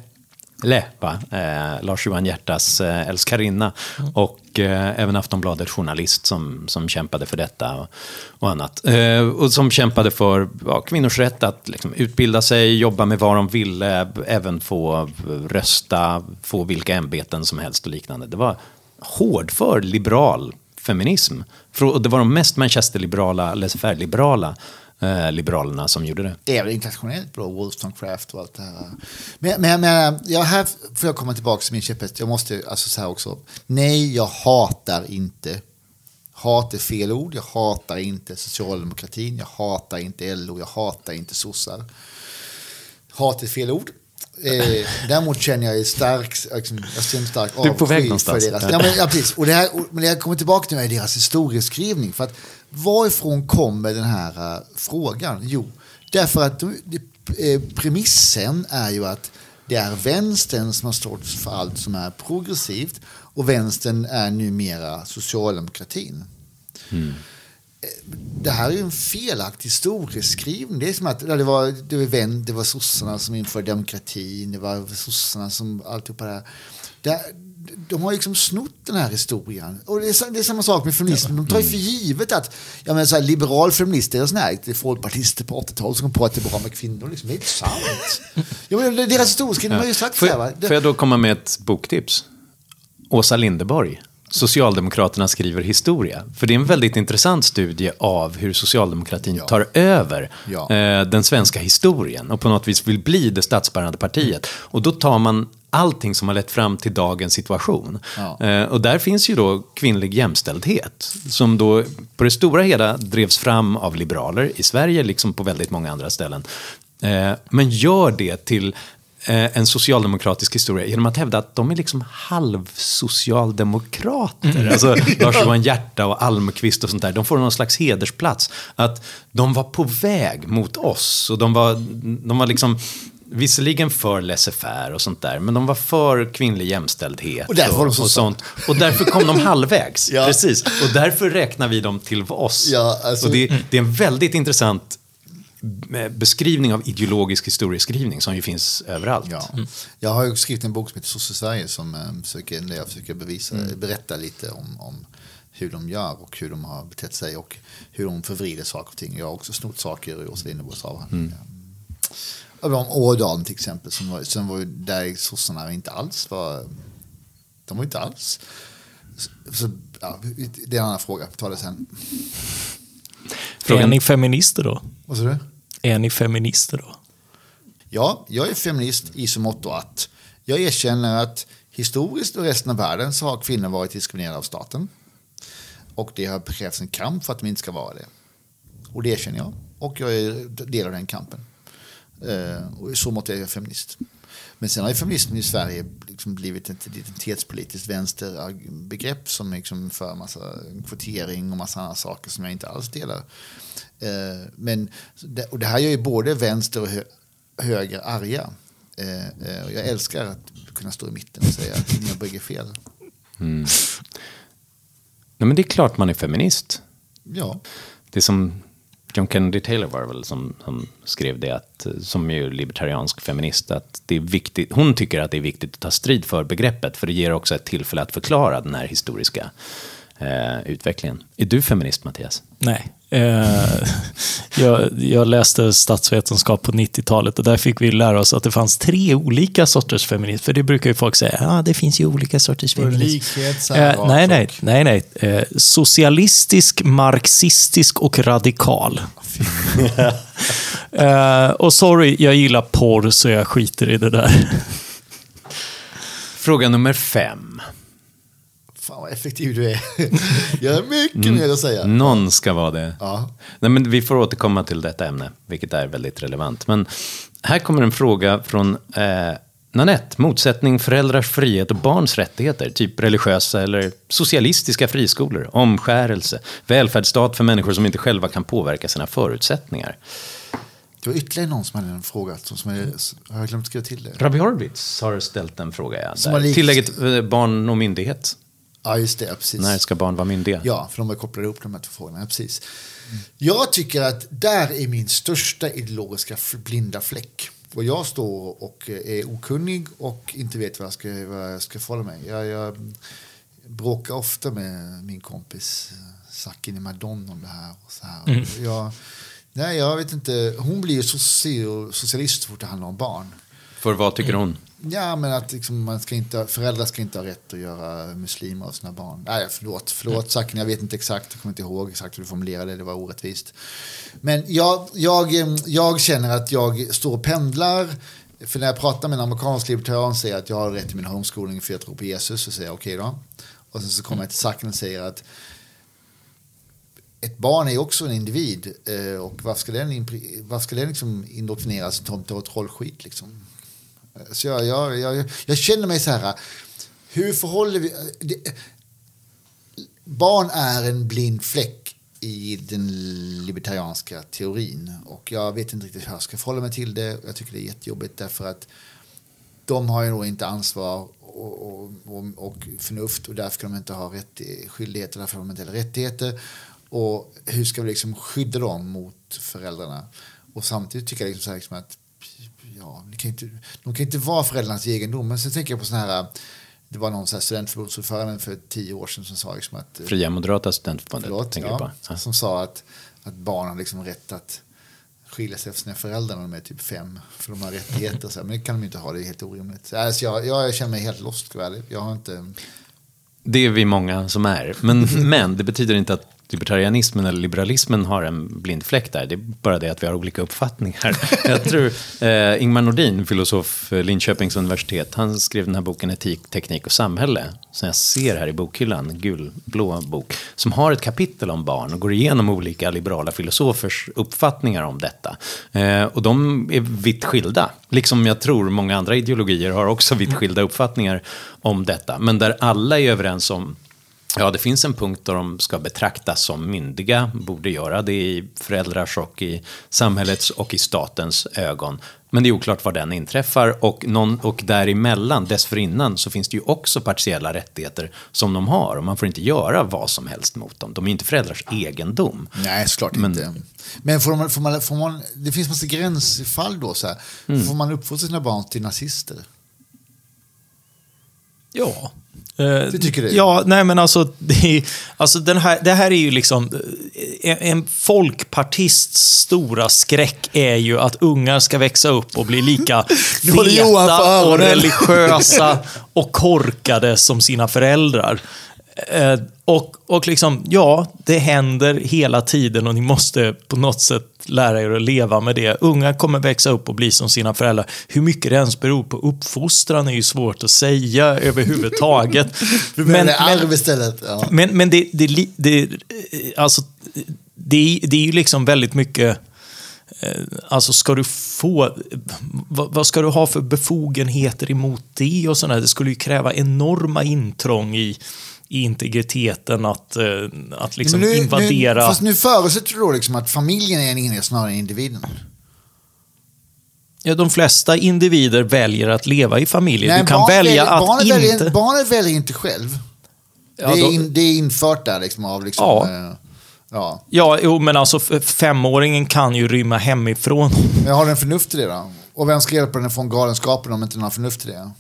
Le. Eh, Lars Johan Hiertas eh, älskarinna. Och eh, även Aftonbladet journalist som, som kämpade för detta och, och annat. Eh, och som kämpade för ja, kvinnors rätt att liksom, utbilda sig, jobba med vad de ville, även få rösta, få vilka ämbeten som helst och liknande. Det var hårdför liberal feminism. Och det var de mest Manchesterliberala, laissez-faire-liberala eh, liberalerna som gjorde det. Det är väl internationellt bra, Wollstonecraft och allt det här. Men, men, men ja, här får jag komma tillbaka till min käpphäst. Jag måste alltså så här också. Nej, jag hatar inte. Hat är fel ord. Jag hatar inte socialdemokratin. Jag hatar inte LO. Jag hatar inte sossar. Hat är fel ord. Eh, däremot känner jag stark, liksom, jag en stark avsky. För deras, ja, men, ja, precis. Och det här, och, men det jag kommer tillbaka till är deras historieskrivning. För att varifrån kommer den här uh, frågan? Jo, därför att de, eh, premissen är ju att det är vänstern som har stått för allt som är progressivt och vänstern är numera socialdemokratin. Det här är ju en felaktig historieskrivning. Det är som att det var, det var, vän, det var sossarna som införde demokratin, det var sossarna som alltihopa det här. Det, de har liksom snott den här historien. Och det är, det är samma sak med feminismen. De tar ju för givet att jag menar, så här, liberal feminister är sån här, det är folkpartister på 80-talet som kom på att det är bra med kvinnor. Liksom. Det är inte sant. Ja, men deras historieskrivning har ju sagt Får så här. Va? får jag då komma med ett boktips? Åsa Linderborg. Socialdemokraterna skriver historia. För det är en väldigt intressant studie av hur socialdemokratin Ja. tar över Ja. eh, den svenska historien och på något vis vill bli det statsbärande partiet. Och då tar man allting som har lett fram till dagens situation. Ja. Eh, och där finns ju då kvinnlig jämställdhet som då på det stora hela drevs fram av liberaler i Sverige, liksom på väldigt många andra ställen. Eh, men gör det till en socialdemokratisk historia genom att hävda att de är liksom halvsocialdemokrater. Alltså Lars-Johan Hierta och Almqvist och sånt där. De får någon slags hedersplats. Att de var på väg mot oss och de var, de var liksom Visserligen för laissez-faire och sånt där, men de var för kvinnlig jämställdhet Och därför och, och sånt. Och därför kom de halvvägs. Ja. Precis. Och därför räknar vi dem till oss. Ja, alltså- och det, det är en väldigt intressant eh, beskrivning av ideologisk historieskrivning som ju finns överallt. Ja. Jag har ju skrivit en bok som heter Sosse Sverige som eh, försöker, där jag försöker bevisa, Mm. berätta lite om, om hur de gör och hur de har betett sig och hur de förvrider saker och ting. Jag har också snott saker ur Åsa Linderborgs avhandling. Mm. Om Ådalen till exempel, som var, som var ju där sossarna inte alls var, de var inte alls, så, ja, det är en annan fråga, ta det sen. Frågan- Är ni feminister då? Vad sa du? Är ni feminister då? Ja, jag är feminist i så måtto att jag erkänner att historiskt och resten av världen så har kvinnor varit diskriminerade av staten. Och det har krävts en kamp för att de inte ska vara det. Och det erkänner jag. Och jag är del av den kampen. Eh, och i så mått är jag feminist. Men sen har ju feminismen i Sverige liksom blivit ett identitetspolitiskt vänsterbegrepp som liksom för massa kvotering och massa andra saker som jag inte alls delar. Eh, men, och det här gör ju både vänster och hö, höger arga. Eh, eh, och jag älskar att kunna stå i mitten och säga att mina bägge fel. Nej, men det är klart man är feminist. Ja, Det är som John Kennedy Taylor var väl som, som skrev det, att, som är ju libertariansk feminist, att det är viktigt, hon tycker att det är viktigt att ta strid för begreppet, för det ger också ett tillfälle att förklara den här historiska eh, utvecklingen. Är du feminist, Mattias? Nej. Eh, jag, jag läste statsvetenskap på 90-talet och där fick vi lära oss att det fanns tre olika sorters feminism. För det brukar ju folk säga, ja det finns ju olika sorters feminism. likhet, Eh, nej, nej, nej, nej. Eh, socialistisk, marxistisk och radikal. eh, och sorry, jag gillar porr så jag skiter i det där. Fråga nummer fem. Fan vad effektiv du är. jag har mycket mer att säga. Någon ska vara det. Ja. Nej, men vi får återkomma till detta ämne, vilket är väldigt relevant. Men här kommer en fråga från eh, Nanette. Motsättning föräldrars frihet och barns rättigheter. Typ religiösa eller socialistiska friskolor. Omskärelse. Välfärdsstat för människor som inte själva kan påverka sina förutsättningar. Det var ytterligare någon som hade en fråga. Som, som jag, har jag glömt skriva till det? Rabbi Horvitz har ställt en fråga. Ja, likt- Tillägget eh, barn och myndighet. Ja, just det. Ja, precis. När ska barn vara myndiga? Ja, för de har kopplat ihop de här två frågorna. Ja, precis. Jag tycker att där är min största ideologiska blinda fläck. Och jag står och är okunnig och inte vet vad jag ska, vad jag ska förhålla mig. Jag, jag bråkar ofta med min kompis eh, Sakine Madon om det här. Och så här. Jag, nej, jag vet inte. Hon blir ju soci- socialist så fort det handlar om barn. För vad tycker hon? Ja, men att liksom, man ska inte, föräldrar ska inte ha rätt att göra muslimer av sina barn. Nej, förlåt, förlåt Sacken, jag vet inte exakt, jag kommer inte ihåg exakt hur du formulerade det, det var orättvist. Men jag, jag, jag känner att jag står och pendlar, för när jag pratar med en amerikansk libertarian säger att jag har rätt till min homeschooling för jag tror på Jesus, så säger jag okej okay då. Och sen så kommer jag till Sacken och säger att ett barn är också en individ eh, och varför ska den, varför ska den liksom indoktrineras till trollskit liksom? Så jag, jag, jag, jag, känner mig så här, hur förhåller vi... Det, barn är en blind fläck i den libertarianska teorin och jag vet inte riktigt hur jag ska förhålla mig till det. Jag tycker det är jättejobbigt därför att de har ju nog inte ansvar och, och, och, och förnuft och därför kan de inte ha rätt, skyldigheter, därför har de inte heller rättigheter. Och hur ska vi liksom skydda dem mot föräldrarna? Och samtidigt tycker jag liksom så här liksom att ja, de, kan inte, de kan inte vara föräldrarnas egendom. Men sen tänker jag på sådana här det var någon studentförbundsordförande för tio år sedan som sa liksom att... Fria Moderata Studentförbundet, förlåt, ja, ja. Som sa att, att barn har liksom rätt att skilja sig från sina föräldrar när de är typ fem. För de har rättigheter. Så här, men det kan de inte ha, det är helt orimligt. Alltså jag, jag känner mig helt lost, jag har inte... Det är vi många som är. Men, men det betyder inte att libertarianismen eller liberalismen har en blind fläck där. Det är bara det att vi har olika uppfattningar. Jag tror eh, Ingmar Nordin, filosof eh, Linköpings universitet, han skrev den här boken Etik, teknik och samhälle, som jag ser här i bokhyllan, gulblå bok, som har ett kapitel om barn och går igenom olika liberala filosofers uppfattningar om detta. Eh, och de är vitt skilda, liksom jag tror många andra ideologier har också vitt skilda uppfattningar om detta, men där alla är överens om Ja, det finns en punkt där de ska betraktas som myndiga, borde göra det i föräldrars och i samhällets och i statens ögon. Men det är oklart var den inträffar och, någon, och däremellan, dessförinnan, så finns det ju också partiella rättigheter som de har och man får inte göra vad som helst mot dem. De är inte föräldrars egendom. Nej, såklart Men, inte. Men får man, får man, får man, det finns massa gränsfall då. Så här. Mm. Får man uppfostra sina barn till nazister? Ja, det tycker du? Ja, nej men alltså, det, alltså den här, det här är ju liksom... En, en folkpartists stora skräck är ju att ungar ska växa upp och bli lika feta och religiösa och korkade som sina föräldrar. Eh, och, och liksom, ja, det händer hela tiden och ni måste på något sätt lära er att leva med det. Unga kommer växa upp och bli som sina föräldrar. Hur mycket det ens beror på uppfostran är ju svårt att säga överhuvudtaget. men, det arv istället. Ja. Men, men det, det, det, alltså, det, det är ju liksom väldigt mycket eh, Alltså ska du få, vad, vad, ska du ha för befogenheter emot det och sådär? Det skulle ju kräva enorma intrång i, i integriteten att, eh, att liksom nu, invadera... Nu, fast nu förutsätter du då liksom att familjen är en enhet snarare än individen. Ja, de flesta individer väljer att leva i familjer. Nej, du kan välja väljer, att barnet inte... Väljer, barnet väljer inte själv. Ja, det, är in, det, är infört där liksom av liksom... Ja. Eh, ja. ja, jo, men alltså femåringen kan ju rymma hemifrån. Men har den förnuft till det då? Och vem ska hjälpa den från galenskapen om inte den har förnuft till det?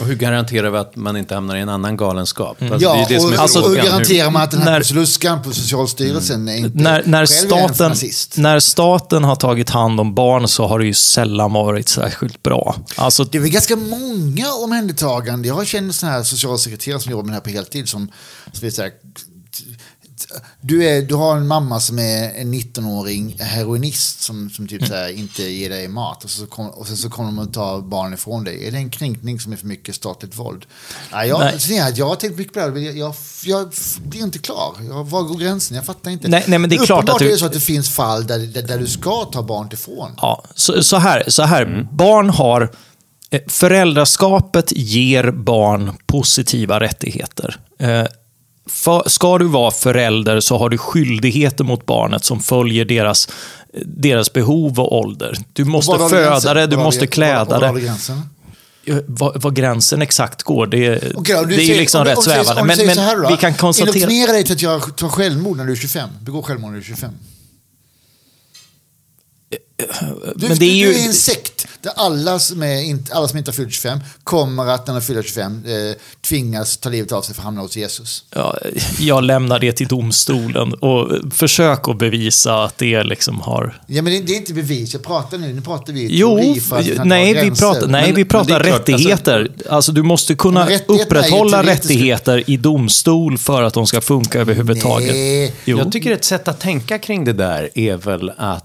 Och hur garanterar vi att man inte hamnar i en annan galenskap? Mm. Alltså, ja, det det och, alltså, och hur garanterar man att den här luskan på Socialstyrelsen mm. inte när, när staten, När staten har tagit hand om barn så har det ju sällan varit särskilt bra. Alltså, det är väl ganska många omhändertagande. Jag känner sådana här socialsekreterare som jobbar med det här på heltid som, som vill säga, du, är, du har en mamma som är en 19-åring heroinist som, som typ mm. här, inte ger dig mat och, så kom, och sen så kommer de att ta barn ifrån dig. Är det en kränkning som är för mycket statligt våld? Nej, jag, nej. jag har tänkt mycket på det jag, jag, jag blir inte klar. Jag, var går gränsen? Jag fattar inte. Nej, nej, men det är klart att du... är det så att det finns fall där, där, där du ska ta barn ifrån. Ja, så, så här. Så här. Mm. Barn har... Eh, föräldraskapet ger barn positiva rättigheter. För, ska du vara förälder så har du skyldigheter mot barnet som följer deras, deras behov och ålder. Du måste föda det, du måste kläda det. Vad, vad, gränsen exakt går, det, okay, det är ju liksom om, rätt svävande. Men, men här, vi kan konstatera... Indoktrinera dig till att göra, ta självmord när du är 25. Begå självmord när du är 25. Du, Men det är ju- du är en sekt där alla som, är inte, alla som inte har fyllt 25 kommer att när de fyller 25 eh, tvingas ta livet av sig för att hamna hos Jesus. Ja, jag lämnar det till domstolen och försök att bevisa att det liksom har... Ja, men det, det är inte bevis. Jag pratar nu, nu pratar vi Jo, för att nej, vi pratar, nej, Men- vi pratar klart, rättigheter. Alltså, du måste kunna upprätthålla rättigheter i domstol för att de ska funka överhuvudtaget. Nej. Jo. Jag tycker ett sätt att tänka kring det där är väl att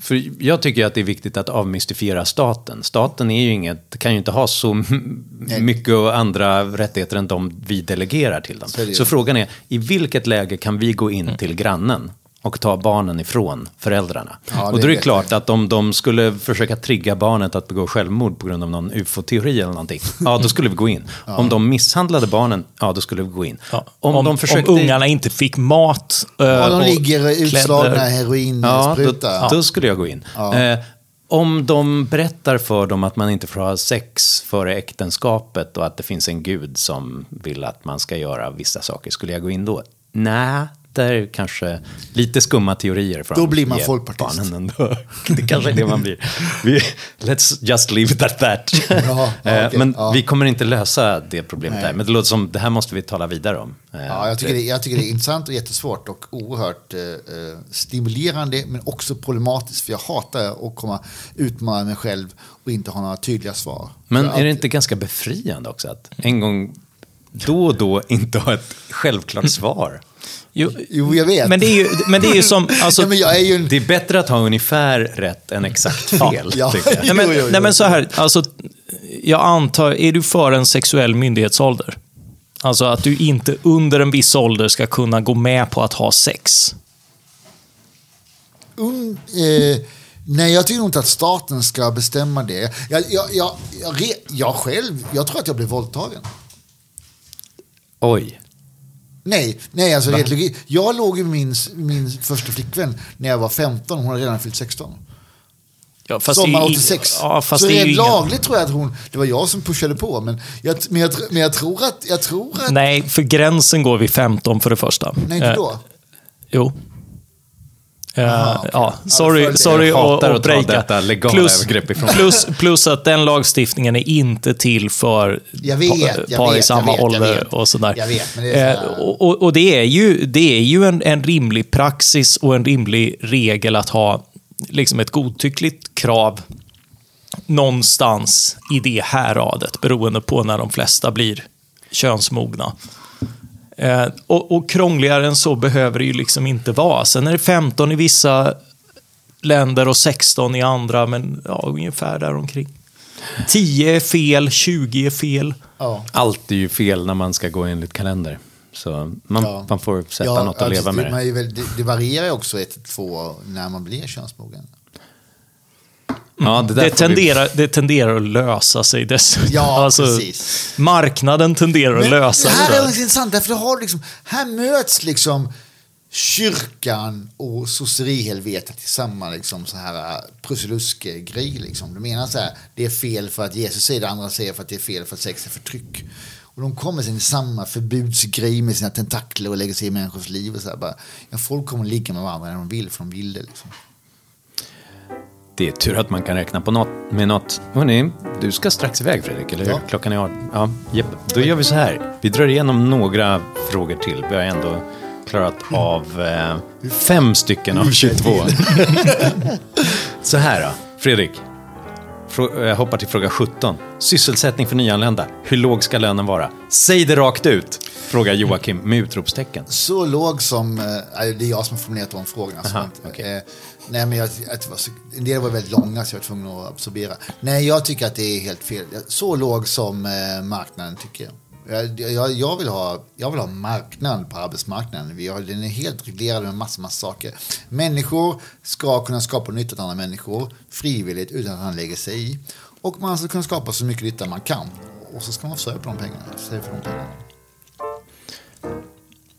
för jag tycker att det är viktigt att avmystifiera staten. Staten är ju inget, kan ju inte ha så mycket och andra rättigheter än de vi delegerar till dem. Så. Så frågan är, i vilket läge kan vi gå in till grannen och ta barnen ifrån föräldrarna? Ja, och då är det klart att om de skulle försöka trigga barnet att begå självmord på grund av någon ufo-teori eller någonting, ja då skulle vi gå in. Om de misshandlade barnen, ja då skulle vi gå in. Ja, Om, om, de försökte... om ungarna inte fick mat eh, Ja, de och ligger utslagna kläder. Ja, då, då skulle jag gå in. Eh, om de berättar för dem att man inte får ha sex före äktenskapet och att det finns en gud som vill att man ska göra vissa saker, skulle jag gå in då? Nej, det är kanske lite skumma teorier. För Då blir man folkpartist. Det kanske är det man blir. Vi, let's just leave it at that. Ja, Eh, okej, Men ja. vi kommer inte lösa det problemet Nej. här. Men det låter som, det här måste vi tala vidare om. Eh, Ja, jag, tycker det, jag tycker det är intressant och jättesvårt och oerhört eh, eh, stimulerande men också problematiskt för jag hatar att komma utmana mig själv och inte ha några tydliga svar. Men är det inte ganska befriande också att en gång då och då inte ha ett självklart svar? Jo, Jo, jag vet. Men det är ju, men det är ju som... Alltså, ja, är ju en... Det är bättre att ha ungefär rätt än exakt fel, Ja. jag. nej, men, Jo, jo, jo. nej, men så här, alltså, jag antar, är du för en sexuell myndighetsålder? Alltså att du inte under en viss ålder ska kunna gå med på att ha sex. Un, eh, nej, jag tycker inte att staten ska bestämma det. Jag, jag, jag, jag, jag själv, jag tror att jag blev våldtagen. Oj. Nej, nej alltså rent logik. Jag låg ju min, min första flickvän när jag var 15, hon hade redan fyllt 16. Ja, fast Sommar det är- 86. Ja, fast så det är ju rent lagligt tror jag att hon, det var jag som pushade på. Men jag, men jag, men jag tror att, jag tror att, Nej, för gränsen går vid 15 för det första. nej inte Eh, då. Jo. Eh, Aha, okej. Ja, sorry, får sorry jag hatar att att breaka. detta legala plus, övergrepp ifrån. plus, plus att den lagstiftningen är inte till för Jag vet, par i samma jag vet, jag ålder vet. och sådär. Jag vet, men det och, och, och det är ju, det är ju en, en rimlig praxis och en rimlig regel att ha liksom ett godtyckligt krav någonstans i det häradet, beroende på när de flesta blir könsmogna. Eh, och, och krångligare än så behöver det ju liksom inte vara. Sen är det 15 i vissa länder och 16 i andra, men ja, ungefär däromkring. 10 är fel, 20 är fel. Ja. Allt är ju fel när man ska gå enligt kalender. Så man, Ja. man får sätta Ja, något att alltså, leva med det, det. det. Det varierar ju också ett till två år när man blir könsmogen. Ja, det, Det får vi- tenderar, det tenderar att lösa sig dessutom. Ja, precis. Marknaden tenderar att Men lösa det det här är också intressant, därför har liksom, här möts liksom kyrkan och sosserihelvetet i samma liksom så här äh, prussiluske-grej. Liksom. Du menar så här, det är fel för att Jesus säger det, andra säger för att det är fel för att sex är förtryck. Och de kommer sen i samma förbudsgrej med sina tentakler och lägger sig i människors liv. Och så här, bara, ja, folk kommer att ligga med varandra när de vill, för de vill det. Liksom. Det är tur att man kan räkna på något, med något. Hörrni, du ska strax iväg Fredrik, eller hur? Ja. Klockan är 18. Ja, japp. Då gör vi så här. Vi drar igenom några frågor till. Vi har ändå klarat av eh, fem stycken av 22. så här då, Fredrik. Frå- Jag hoppar till fråga 17. Sysselsättning för nyanlända. Hur låg ska lönen vara? Säg det rakt ut, frågar Joakim med utropstecken. Så låg som, eh, det är jag som har formulerat de frågorna. Aha, inte- okej. eh, nej, men jag, att det var så, en del var väldigt långa så jag var tvungen att absorbera. Nej, jag tycker att det är helt fel. Så låg som eh, marknaden tycker jag. Jag, jag, jag, vill ha, jag vill ha marknad på arbetsmarknaden. Vi har, den är helt reglerad med massor, massor saker. Människor ska kunna skapa nytta åt andra människor frivilligt utan att han lägger sig i. Och man ska kunna skapa så mycket nytta man kan. Och så ska man försörja på de pengarna. För de pengarna.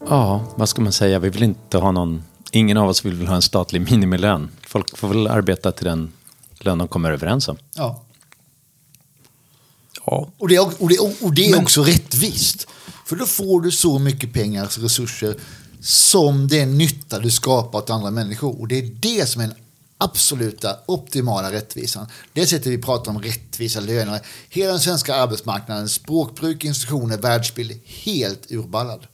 Ja, vad ska man säga? Vi vill inte ha någon... Ingen av oss vill ha en statlig minimilön. Folk får väl arbeta till den lön de kommer överens om. Ja. Ja. Och det, är, och det, och det är också rättvist. För då får du så mycket pengar, resurser, som den nytta du skapar åt andra människor. Och det är det som är en absoluta optimala rättvisan. Det sättet vi pratar om rättvisa löner. Hela den svenska arbetsmarknaden, språkbruk, institutioner, världsbild, helt urballad.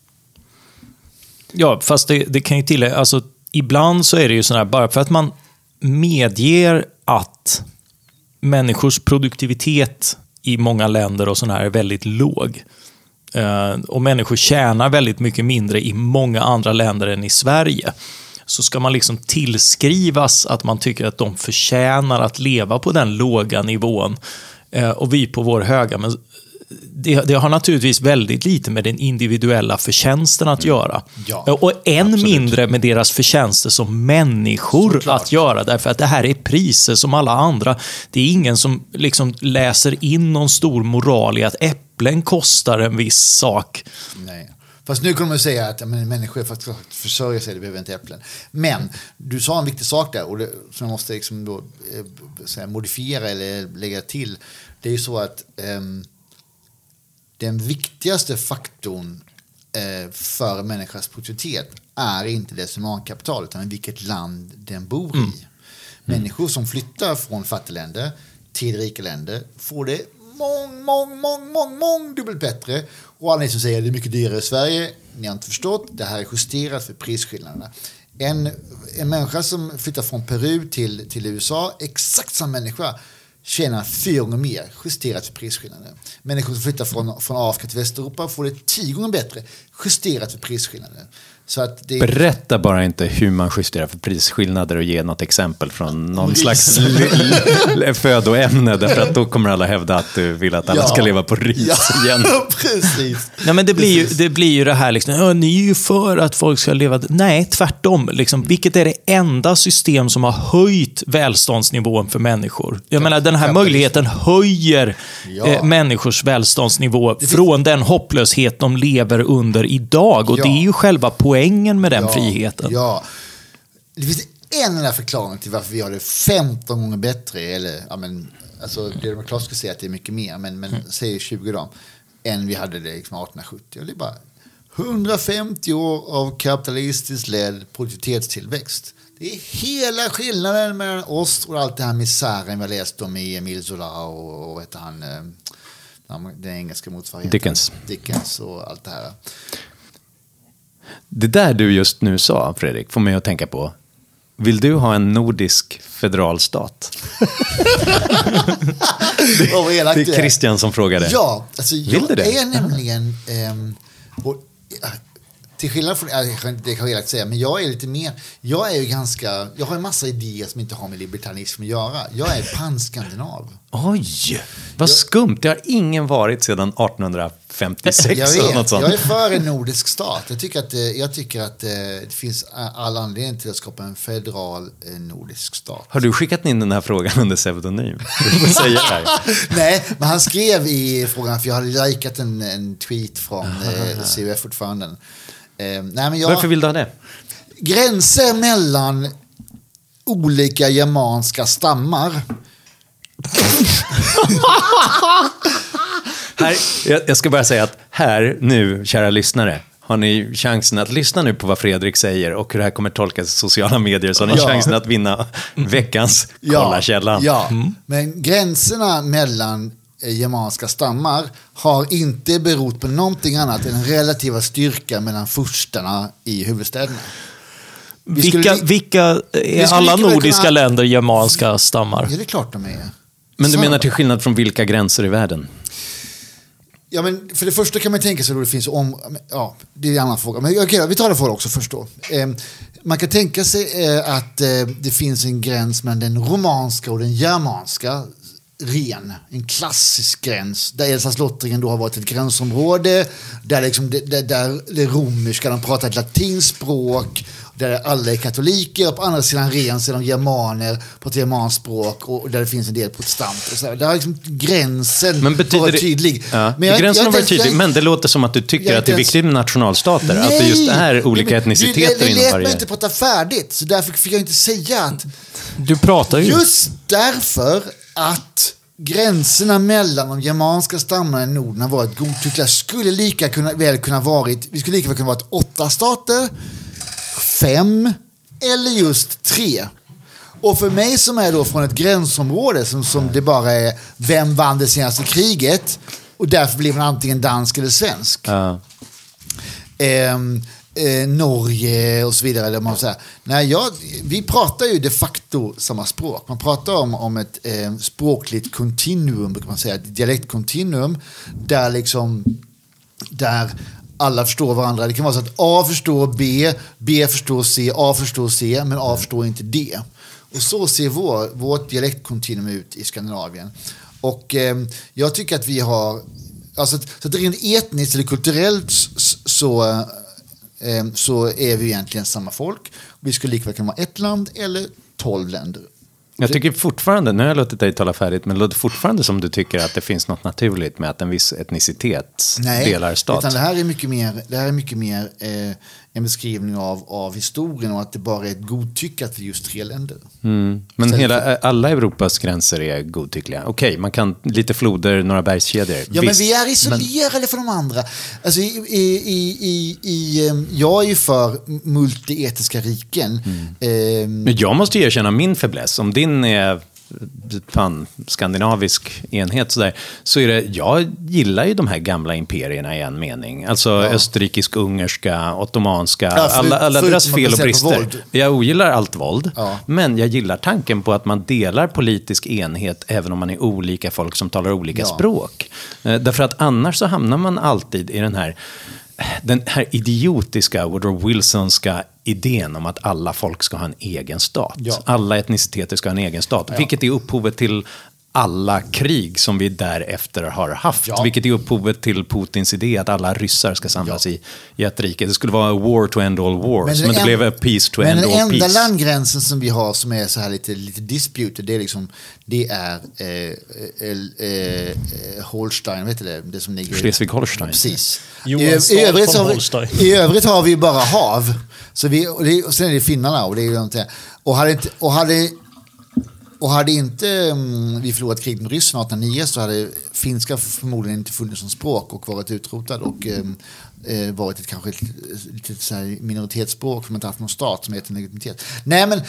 Ja, fast det, det kan ju tillägga, alltså ibland så är det ju sådär, bara för att man medger att människors produktivitet i många länder och sådär är väldigt låg. Eh, och människor tjänar väldigt mycket mindre i många andra länder än i Sverige. Så ska man liksom tillskrivas att man tycker att de förtjänar att leva på den låga nivån eh, och vi på vår höga. Men det, det, har naturligtvis väldigt lite med den individuella förtjänsten att göra. Ja, och än mindre med deras förtjänster som människor Såklart. att göra. Därför att det här är priser som alla andra. Det är ingen som liksom läser in någon stor moral i att äpplen kostar en viss sak. Nej. Fast nu kommer man säga att men, människor för att försörja sig det behöver inte äpplen. Men du sa en viktig sak där och det, som jag måste liksom då, eh, modifiera eller lägga till. Det är ju så att ehm, den viktigaste faktorn eh, för människans produktivitet är inte dess humankapital utan vilket land den bor i. Människor som flyttar från fattigländer till rika länder får det mång, mång, mång, mång, mång dubbelt bättre. Och alla ni som säger att det är mycket dyrare i Sverige, ni har inte förstått, det här är justerat för prisskillnaderna. En, en människa som flyttar från Peru till, till USA, exakt samma människa, tjänar fyra gånger mer justerat för prisskillnaden. Människor som flyttar från, från Afrika till Västeuropa får det tio gånger bättre justerat för prisskillnaden. Så att det, Berätta bara inte hur man justerar för prisskillnader och ge något exempel från någon Ris. slags födoämne. Därför att då kommer alla hävda att du vill att alla Ja. ska leva på ris ja, igen. precis. Nej, men det, blir ju, det blir ju det här, liksom, "Ja, ni är ju för att folk ska leva... Nej, tvärtom. Liksom, vilket är det enda system som har höjt välståndsnivån för människor? Jag menar, den här möjligheten höjer Ja. eh, människors välståndsnivå från den hopplöshet de lever under idag. Och Ja. det är ju själva poängen med den ja, friheten. Ja. Det finns en enda förklaring till varför vi har det 15 gånger bättre. Eller, ja, men, alltså, det Claes skulle säga att det är mycket mer, men, men säg 20 då. Än vi hade det liksom 1870. Och det är bara 150 år av kapitalistiskt ledd produktivitetstillväxt. Det är hela skillnaden mellan oss och allt det här misären vi läst om i Emile Zola och, och heter han, eh, den engelska motsvarigheten. Dickens. Dickens och allt det här. Det där du just nu sa, Fredrik, får mig att tänka på. Vill du ha en nordisk federalstat? Var elakt Det är Christian som frågade. Ja, alltså jag det? är nämligen... ehm, och, ja, till skillnad från, det kan- det jag säga, men jag är lite mer, jag är ju ganska, jag har en massa idéer som inte har med libertarism att göra. Jag är panskandinav. Oj, vad skumt. Det har ingen varit sedan 1856 Jag, eller något vet, sånt. jag är för en nordisk stat. Jag tycker att, eh, jag tycker att eh, det finns all anledning till att skapa en federal eh, nordisk stat. Har du skickat in den här frågan under pseudonym? Nej, men han skrev i frågan, för jag hade likat en, en tweet från eh, CUF-ordföranden. Eh, jag, Varför vill du ha det? gränser mellan olika germanska stammar. Här, jag, jag ska bara säga att här, nu, kära lyssnare, har ni chansen att lyssna nu på vad Fredrik säger och hur det här kommer tolkas i sociala medier. Så har ni Ja. chansen att vinna veckans Kolla källan. Ja, men gränserna mellan eh, germanska stammar har inte berott på någonting annat än den relativa styrka mellan furstarna i huvudstäderna. Vi skulle Vilka, li- vilka är skulle alla nordiska kunna- länder germanska stammar? Ja, det är klart de är. Men du menar till skillnad från vilka gränser i världen? Ja, men för det första kan man tänka sig att det finns om... Ja, det är en annan fråga. Men okej, vi tar det frågan också först då. Eh, man kan tänka sig eh, att eh, det finns en gräns mellan den romanska och den germanska ren, en klassisk gräns. Där Elsass-Lottringen då har varit ett gränsområde. Där, liksom, det- där, där det romerska, de pratar ett latinskt språk. Där alla är katoliker och på andra sidan ren så är de germaner på ett germanskt språk och där det finns en del protestanter. Och så där. Där har liksom gränsen Men betyder varit det- tydlig. Ja, Men jag- gränsen jag har varit tydlig, men det låter som att du tycker jag att det är viktigt med nationalstater. att det just är olika Nej, men etniciteter det, det, inom lät varje... mig inte prata färdigt, så därför fick jag inte säga att Du pratar ju. just därför att gränserna mellan de germanska stammarna i Norden har varit godtyckliga skulle lika kunna, väl kunna varit, vi skulle lika väl kunna varit åtta stater, fem eller just tre. Och för mig som är då från ett gränsområde som, som det bara är vem vann det senaste kriget och därför blir man antingen dansk eller svensk. Ja. Ehm, eh, Norge och så vidare. Eller man säger. Nej, jag, vi pratar ju de facto samma språk. Man pratar om, om ett eh, språkligt kontinuum, brukar man säga, ett dialektkontinuum, där liksom, där alla förstår varandra. Det kan vara så att A förstår B, B förstår C, A förstår C, men A förstår inte D. Och så ser vår, vårt dialektkontinuum ut i Skandinavien. Och eh, jag tycker att vi har, alltså, så att rent etniskt eller kulturellt så, eh, så är vi egentligen samma folk. Vi skulle likväl kunna vara ett land eller tolv länder. Jag tycker fortfarande, nu har jag låtit dig tala färdigt, men det låter fortfarande som du tycker att det finns något naturligt med att en viss etnicitet delar stat. utan det här är mycket mer, det här är mycket mer eh, en beskrivning av, av historien och att det bara är ett godtycke att det är just tre länder. Mm. Men hela, alla Europas gränser är godtyckliga. Okej, man kan lite floder, några bergskedjor. Ja, men Visst, vi är isolerade från de andra. Alltså, i, i, i, i, ehm, jag är ju för multietiska riken. Ehm, Men jag måste ju erkänna min fäbless. Om din är fan, skandinavisk enhet sådär, så är det, jag gillar ju de här gamla imperierna i en mening. Alltså österrikisk-ungerska, ottomanska, Ja, för- alla, alla förutom deras fel och brister. Jag ogillar allt våld, Ja. men jag gillar tanken på att man delar politisk enhet även om man är olika folk som talar olika Ja. språk. Eh, Därför att annars så hamnar man alltid i den här den här idiotiska Woodrow Wilsonska idén om att alla folk ska ha en egen stat. Ja. Alla etniciteter ska ha en egen stat. Vilket är upphovet till alla krig som vi därefter har haft. Ja. Vilket är upphovet till Putins idé att alla ryssar ska samlas i, i ett rike. Det skulle vara a war to end all wars, men, den det en- blev a peace to men end den all enda peace. landgränsen som vi har som är så här lite, lite disputed, det är liksom, det är eh, eh, eh, Holstein, vet du det? Det som ligger... Schleswig-Holstein. Precis. Johan I, i, övrigt har Holstein. vi, I övrigt har vi bara hav. Så vi, och, det, och sen är det finnarna och det är ju inte... Och hade, inte, och hade, och hade inte mm, vi förlorat kriget med Ryssland 1809 så hade finska förmodligen inte funnits som språk och varit utrotad och eh, eh, varit ett kanske ett, litet så här minoritetsspråk som inte haft någon stat som heter legitimitet. Nej men...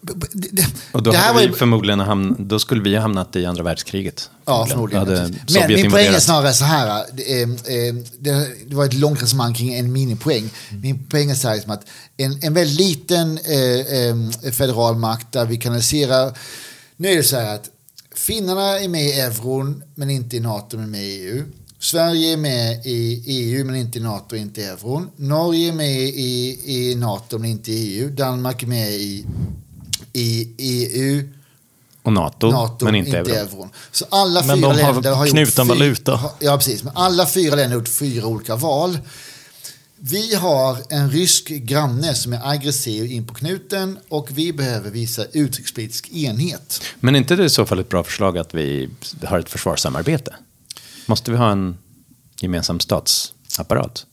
Det, Och då, det här hade var vi ju... förmodligen hamn, då skulle vi ha hamnat i andra världskriget. Ja, förmodligen. Hade Men min poäng är snarare så här. Det, eh, eh, det, det var ett långt resonemang kring en minipoäng. Min poäng är så här liksom att en, en väldigt liten eh, eh, federal makt där vi kanaliserar... Nu är det så här att finnarna är med i euron men inte i NATO men med i EU. Sverige är med i EU men inte i NATO inte i euron. Norge är med i, i NATO men inte i EU. Danmark är med i, i EU Och NATO, NATO, men inte, inte euro. euron. Så alla Men fyra de har länder har knuten gjort fy- valuta. Ja, precis. Men alla fyra länder har gjort fyra olika val. Vi har en rysk granne som är aggressiv in på knuten och vi behöver visa utrikespolitisk enhet. Men är inte det i så fall ett bra förslag att vi har ett försvarssamarbete? Måste vi ha en gemensam statsapparat?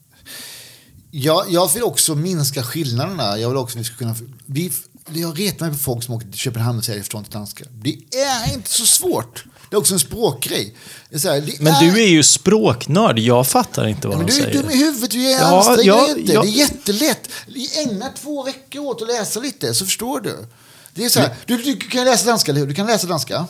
Jag, jag vill också minska skillnaderna. Jag vill också att vi ska kunna... Vi, jag retar mig på folk som åker till Köpenhamn och säger jag förstår inte danska. Det är inte så svårt. Det är också en språkgrej. Är här, Men du är ju språknörd. Jag fattar inte vad Ja, men de du är säger. dum i huvudet, du är Ja, ansträng ja, ja. Det är jättelätt. Ägna två veckor åt att läsa lite så förstår du. Det är så här, du, du kan läsa danska, eller hur? Du kan läsa danska?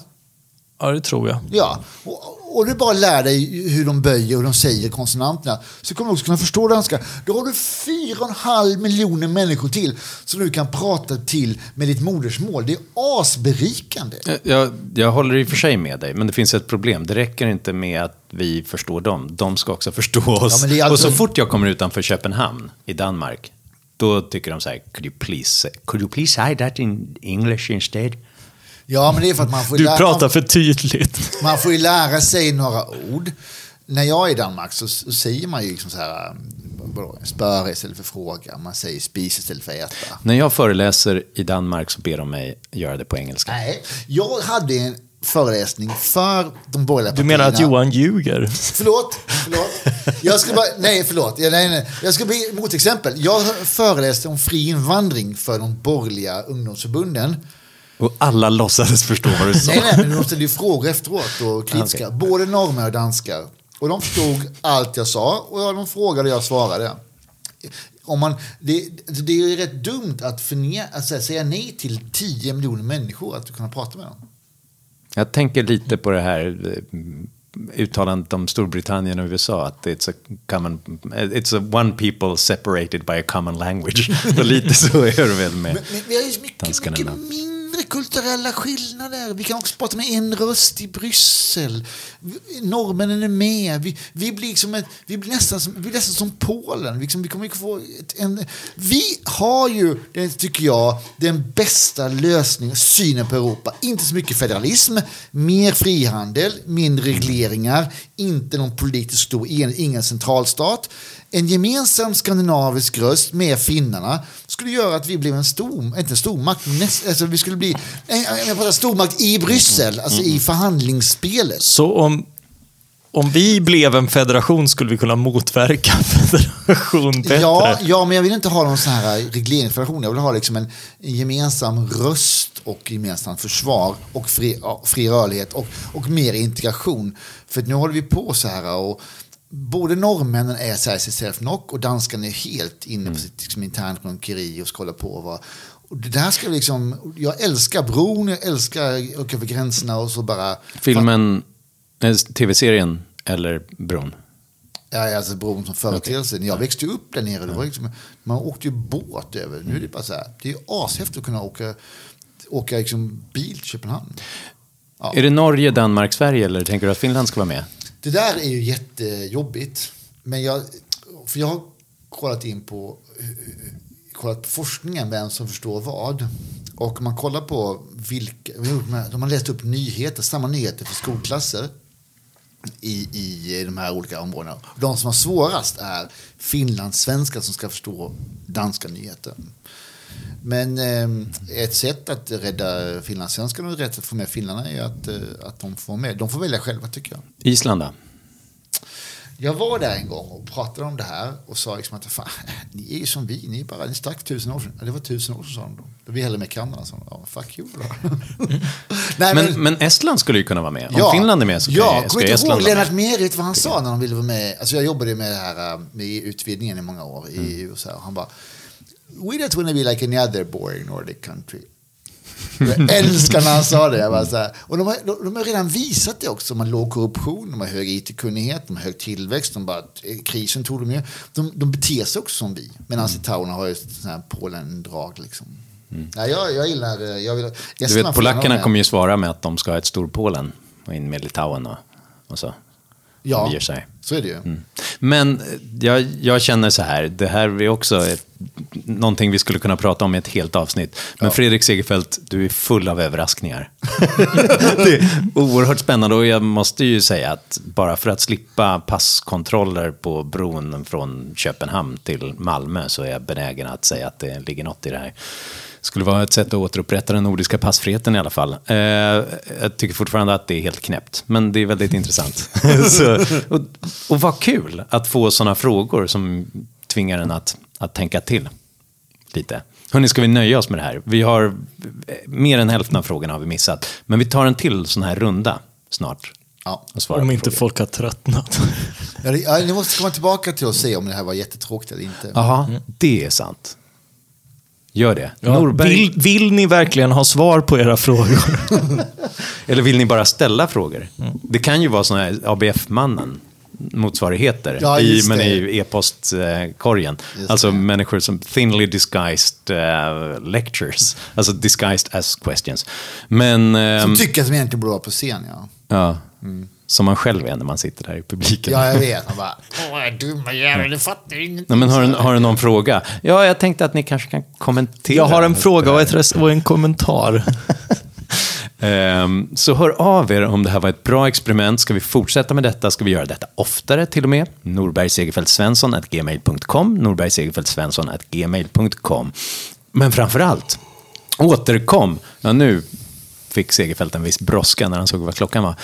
Ja, det tror jag. Ja. Och, och du bara lär dig hur de böjer och de säger konsonanterna. Så kommer du också kunna förstå danska. Då har du fyra och en halv miljoner människor till som du kan prata till med ditt modersmål. Det är asberikande. Jag, jag håller i och för sig med dig, men det finns ett problem. Det räcker inte med att vi förstår dem. De ska också förstå oss. Ja, är Och alltså- så fort jag kommer utanför Köpenhamn i Danmark, då tycker de så här, could you please, could you please say that in English instead? Ja, men det är för att man får Du lära- pratar för tydligt. Man får ju lära sig några ord. När jag är i Danmark så, så säger man ju liksom så här, vadå, spöra istället för fråga. Man säger spis istället för äta. När jag föreläser i Danmark så ber de mig göra det på engelska. Nej, jag hade en föreläsning för de borgerliga Du partierna. menar att Johan ljuger? Förlåt, förlåt. Jag ska bara, nej, förlåt. Ja, Nej, nej. Jag ska bli motexempel. Jag föreläste om fri invandring för de borgerliga ungdomsförbunden. Och alla låtsades förstå vad du sa. Nej, nej, men de ställde ju frågor efteråt och kritiska. Både norrmän och danskar. Och de förstod allt jag sa och de frågade och jag svarade. om man, det, det är ju rätt dumt att, förne, att säga nej till 10 miljoner människor att kunna prata med dem. Jag tänker lite på det här eh, uttalandet om Storbritannien och USA, att it's a common, it's a one people separated by a common language. lite så är det väl med Men, men vi har ju mycket, danskarna. mycket mindre kulturella skillnader. Vi kan också prata med en röst i Bryssel. Norrmännen är med. Vi, vi, blir, liksom ett, vi, blir, nästan som, vi blir nästan som Polen. Vi, liksom, vi kommer få ett, en, vi har ju, det tycker jag, den bästa lösningen, synen på Europa. Inte så mycket federalism, mer frihandel, mindre regleringar, inte någon politisk stor ingen centralstat. En gemensam skandinavisk röst med finnarna skulle göra att vi blev en stor, inte en stormakt, men näst, alltså vi skulle bli en, jag pratar stormakt i Bryssel, alltså i förhandlingsspelet. Så om, om vi blev en federation skulle vi kunna motverka federation bättre? Ja, ja, men jag vill inte ha någon sån här regleringsfederation. Jag vill ha liksom en, en gemensam röst och gemensamt försvar och fri, fri rörlighet och, och mer integration. För nu håller vi på så här och både norrmännen är här CCF-nock och danskarna är helt inne på sitt liksom, internt runkeri och ska hålla på. Och det där ska liksom, jag älskar bron, jag älskar åka över gränserna och så bara... Filmen, tv-serien eller bron? Ja, alltså bron som företeelse. När jag växte upp där nere, det var liksom, man åkte ju båt över. Nu är det bara så här, det är ashäftigt att kunna åka, åka liksom bil till Köpenhamn. Ja. Är det Norge, Danmark, Sverige eller tänker du att Finland ska vara med? Det där är ju jättejobbigt. Men jag, för jag har kollat in på, kollat på forskningen, vem som förstår vad. Och man kollar på vilka, de har läst upp nyheter, samma nyheter för skolklasser i, i de här olika områdena. De som har svårast är finlandssvenskar som ska förstå danska nyheter. Men eh, ett sätt att rädda finlandssvenskarna och rätt att få med finnarna är att, eh, att de får med. De får välja själva tycker jag. Island då? Jag var där en gång och pratade om det här och sa liksom att fan, ni är ju som vi, ni är bara ni stack tusen år sedan. Ja, det var tusen år sedan sa de då. Då vi hellre med Kanada. Så, ja, fuck you då. Nej, Men, men Estland skulle ju kunna vara med. Om Finland är med så ja, ska, ihåg Estland vara Lennart med. Merit vad han sa när han ville vara med. Alltså jag jobbade med det här äh, med utvidgningen i många år i. EU. Så här, och han bara, we don't want to be like any other boring Nordic country. Jag älskar när han sa det. Jag så här. Och de har, de, de har redan visat det också. De har låg korruption, de har hög IT-kunnighet, de har hög tillväxt. De bara, eh, krisen tog de ju. De, de beter sig också som vi. Medan Mm. litauerna har ju sån här Polen-drag. Liksom. Ja, jag, jag gillar... eh, Jag vill, Du Estland får vet, polackerna kommer ju svara med att de ska ha ett Storpolen och in med Litauen och, och så. Ja, så är det ju. Mm. Men jag, jag känner så här, det här är också ett, någonting vi skulle kunna prata om i ett helt avsnitt. Men Fredrik Segerfeldt, du är full av överraskningar. det är oerhört spännande och jag måste ju säga att bara för att slippa passkontroller på bron från Köpenhamn till Malmö så är jag benägen att säga att det ligger något i det här. skulle vara ett sätt att återupprätta den nordiska passfriheten i alla fall. Eh, jag tycker fortfarande att det är helt knäppt, men det är väldigt intressant. så, och, och vad kul att få sådana frågor som tvingar en att, att tänka till lite. Hörni, ska vi nöja oss med det här? Vi har mer än hälften av frågorna har vi missat, men vi tar en till sån här runda snart. Ja. Om inte frågor. folk har tröttnat. Ja, ni måste komma tillbaka till och se om det här var jättetråkigt eller inte. Jaha, det är sant. Gör det. Ja, Norberg, vill, vill ni verkligen ha svar på era frågor? Eller vill ni bara ställa frågor? Det kan ju vara sådana här ABF-mannen motsvarigheter, Ja, i, men i e-postkorgen. Alltså det. människor som thinly disguised eh, lectures, alltså disguised as questions. Men, ehm, Som tycker att de egentligen borde vara på scen, ja. ja, som man själv är när man sitter där i publiken. Ja, jag vet. Man bara, åh, dumma jävel, du fattar ingenting. Nej, men har, du, har du någon fråga? Ja, jag tänkte att ni kanske kan kommentera. Jag har en fråga och, ett och en kommentar. Ehm, Så hör av er om det här var ett bra experiment. Ska vi fortsätta med detta? Ska vi göra detta oftare till och med? Norberg Segerfeldt Svensson at gmail.com. Norberg Segerfeldt Svensson at gmail.com. Men framför allt, återkom. Ja, nu fick Segerfeldt en viss brådska när han såg vad klockan var.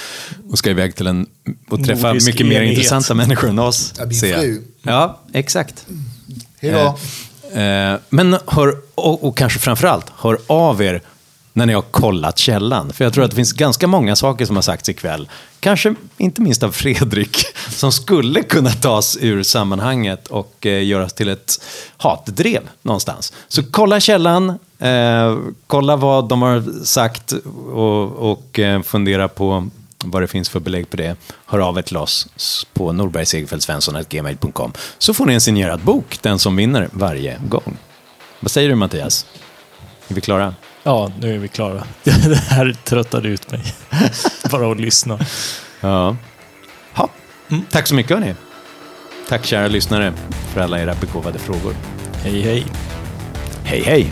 Och ska iväg till en och träffa Nordisk mycket mer enighet. intressanta människor än oss. Ja, min fru. Ja, exakt. Hej då. Eh, eh, men hör, och, och kanske framför allt, hör av er när ni har kollat källan. För jag tror att det finns ganska många saker som har sagts ikväll, kanske inte minst av Fredrik, som skulle kunna tas ur sammanhanget och eh, göras till ett hatdrev någonstans. Så kolla källan, eh, kolla vad de har sagt och, och eh, fundera på vad det finns för belägg på det, hör av er till oss på norbergsegerfeldtsvensson.gmail.com så får ni en signerad bok, den som vinner varje gång. Vad säger du Mattias? Är vi klara? Ja, nu är vi klara. Det här tröttade ut mig. Bara att lyssna. Ja. Ha. Mm. Tack så mycket hörni. Tack kära lyssnare för alla era begåvade frågor. Hej hej. Hej hej.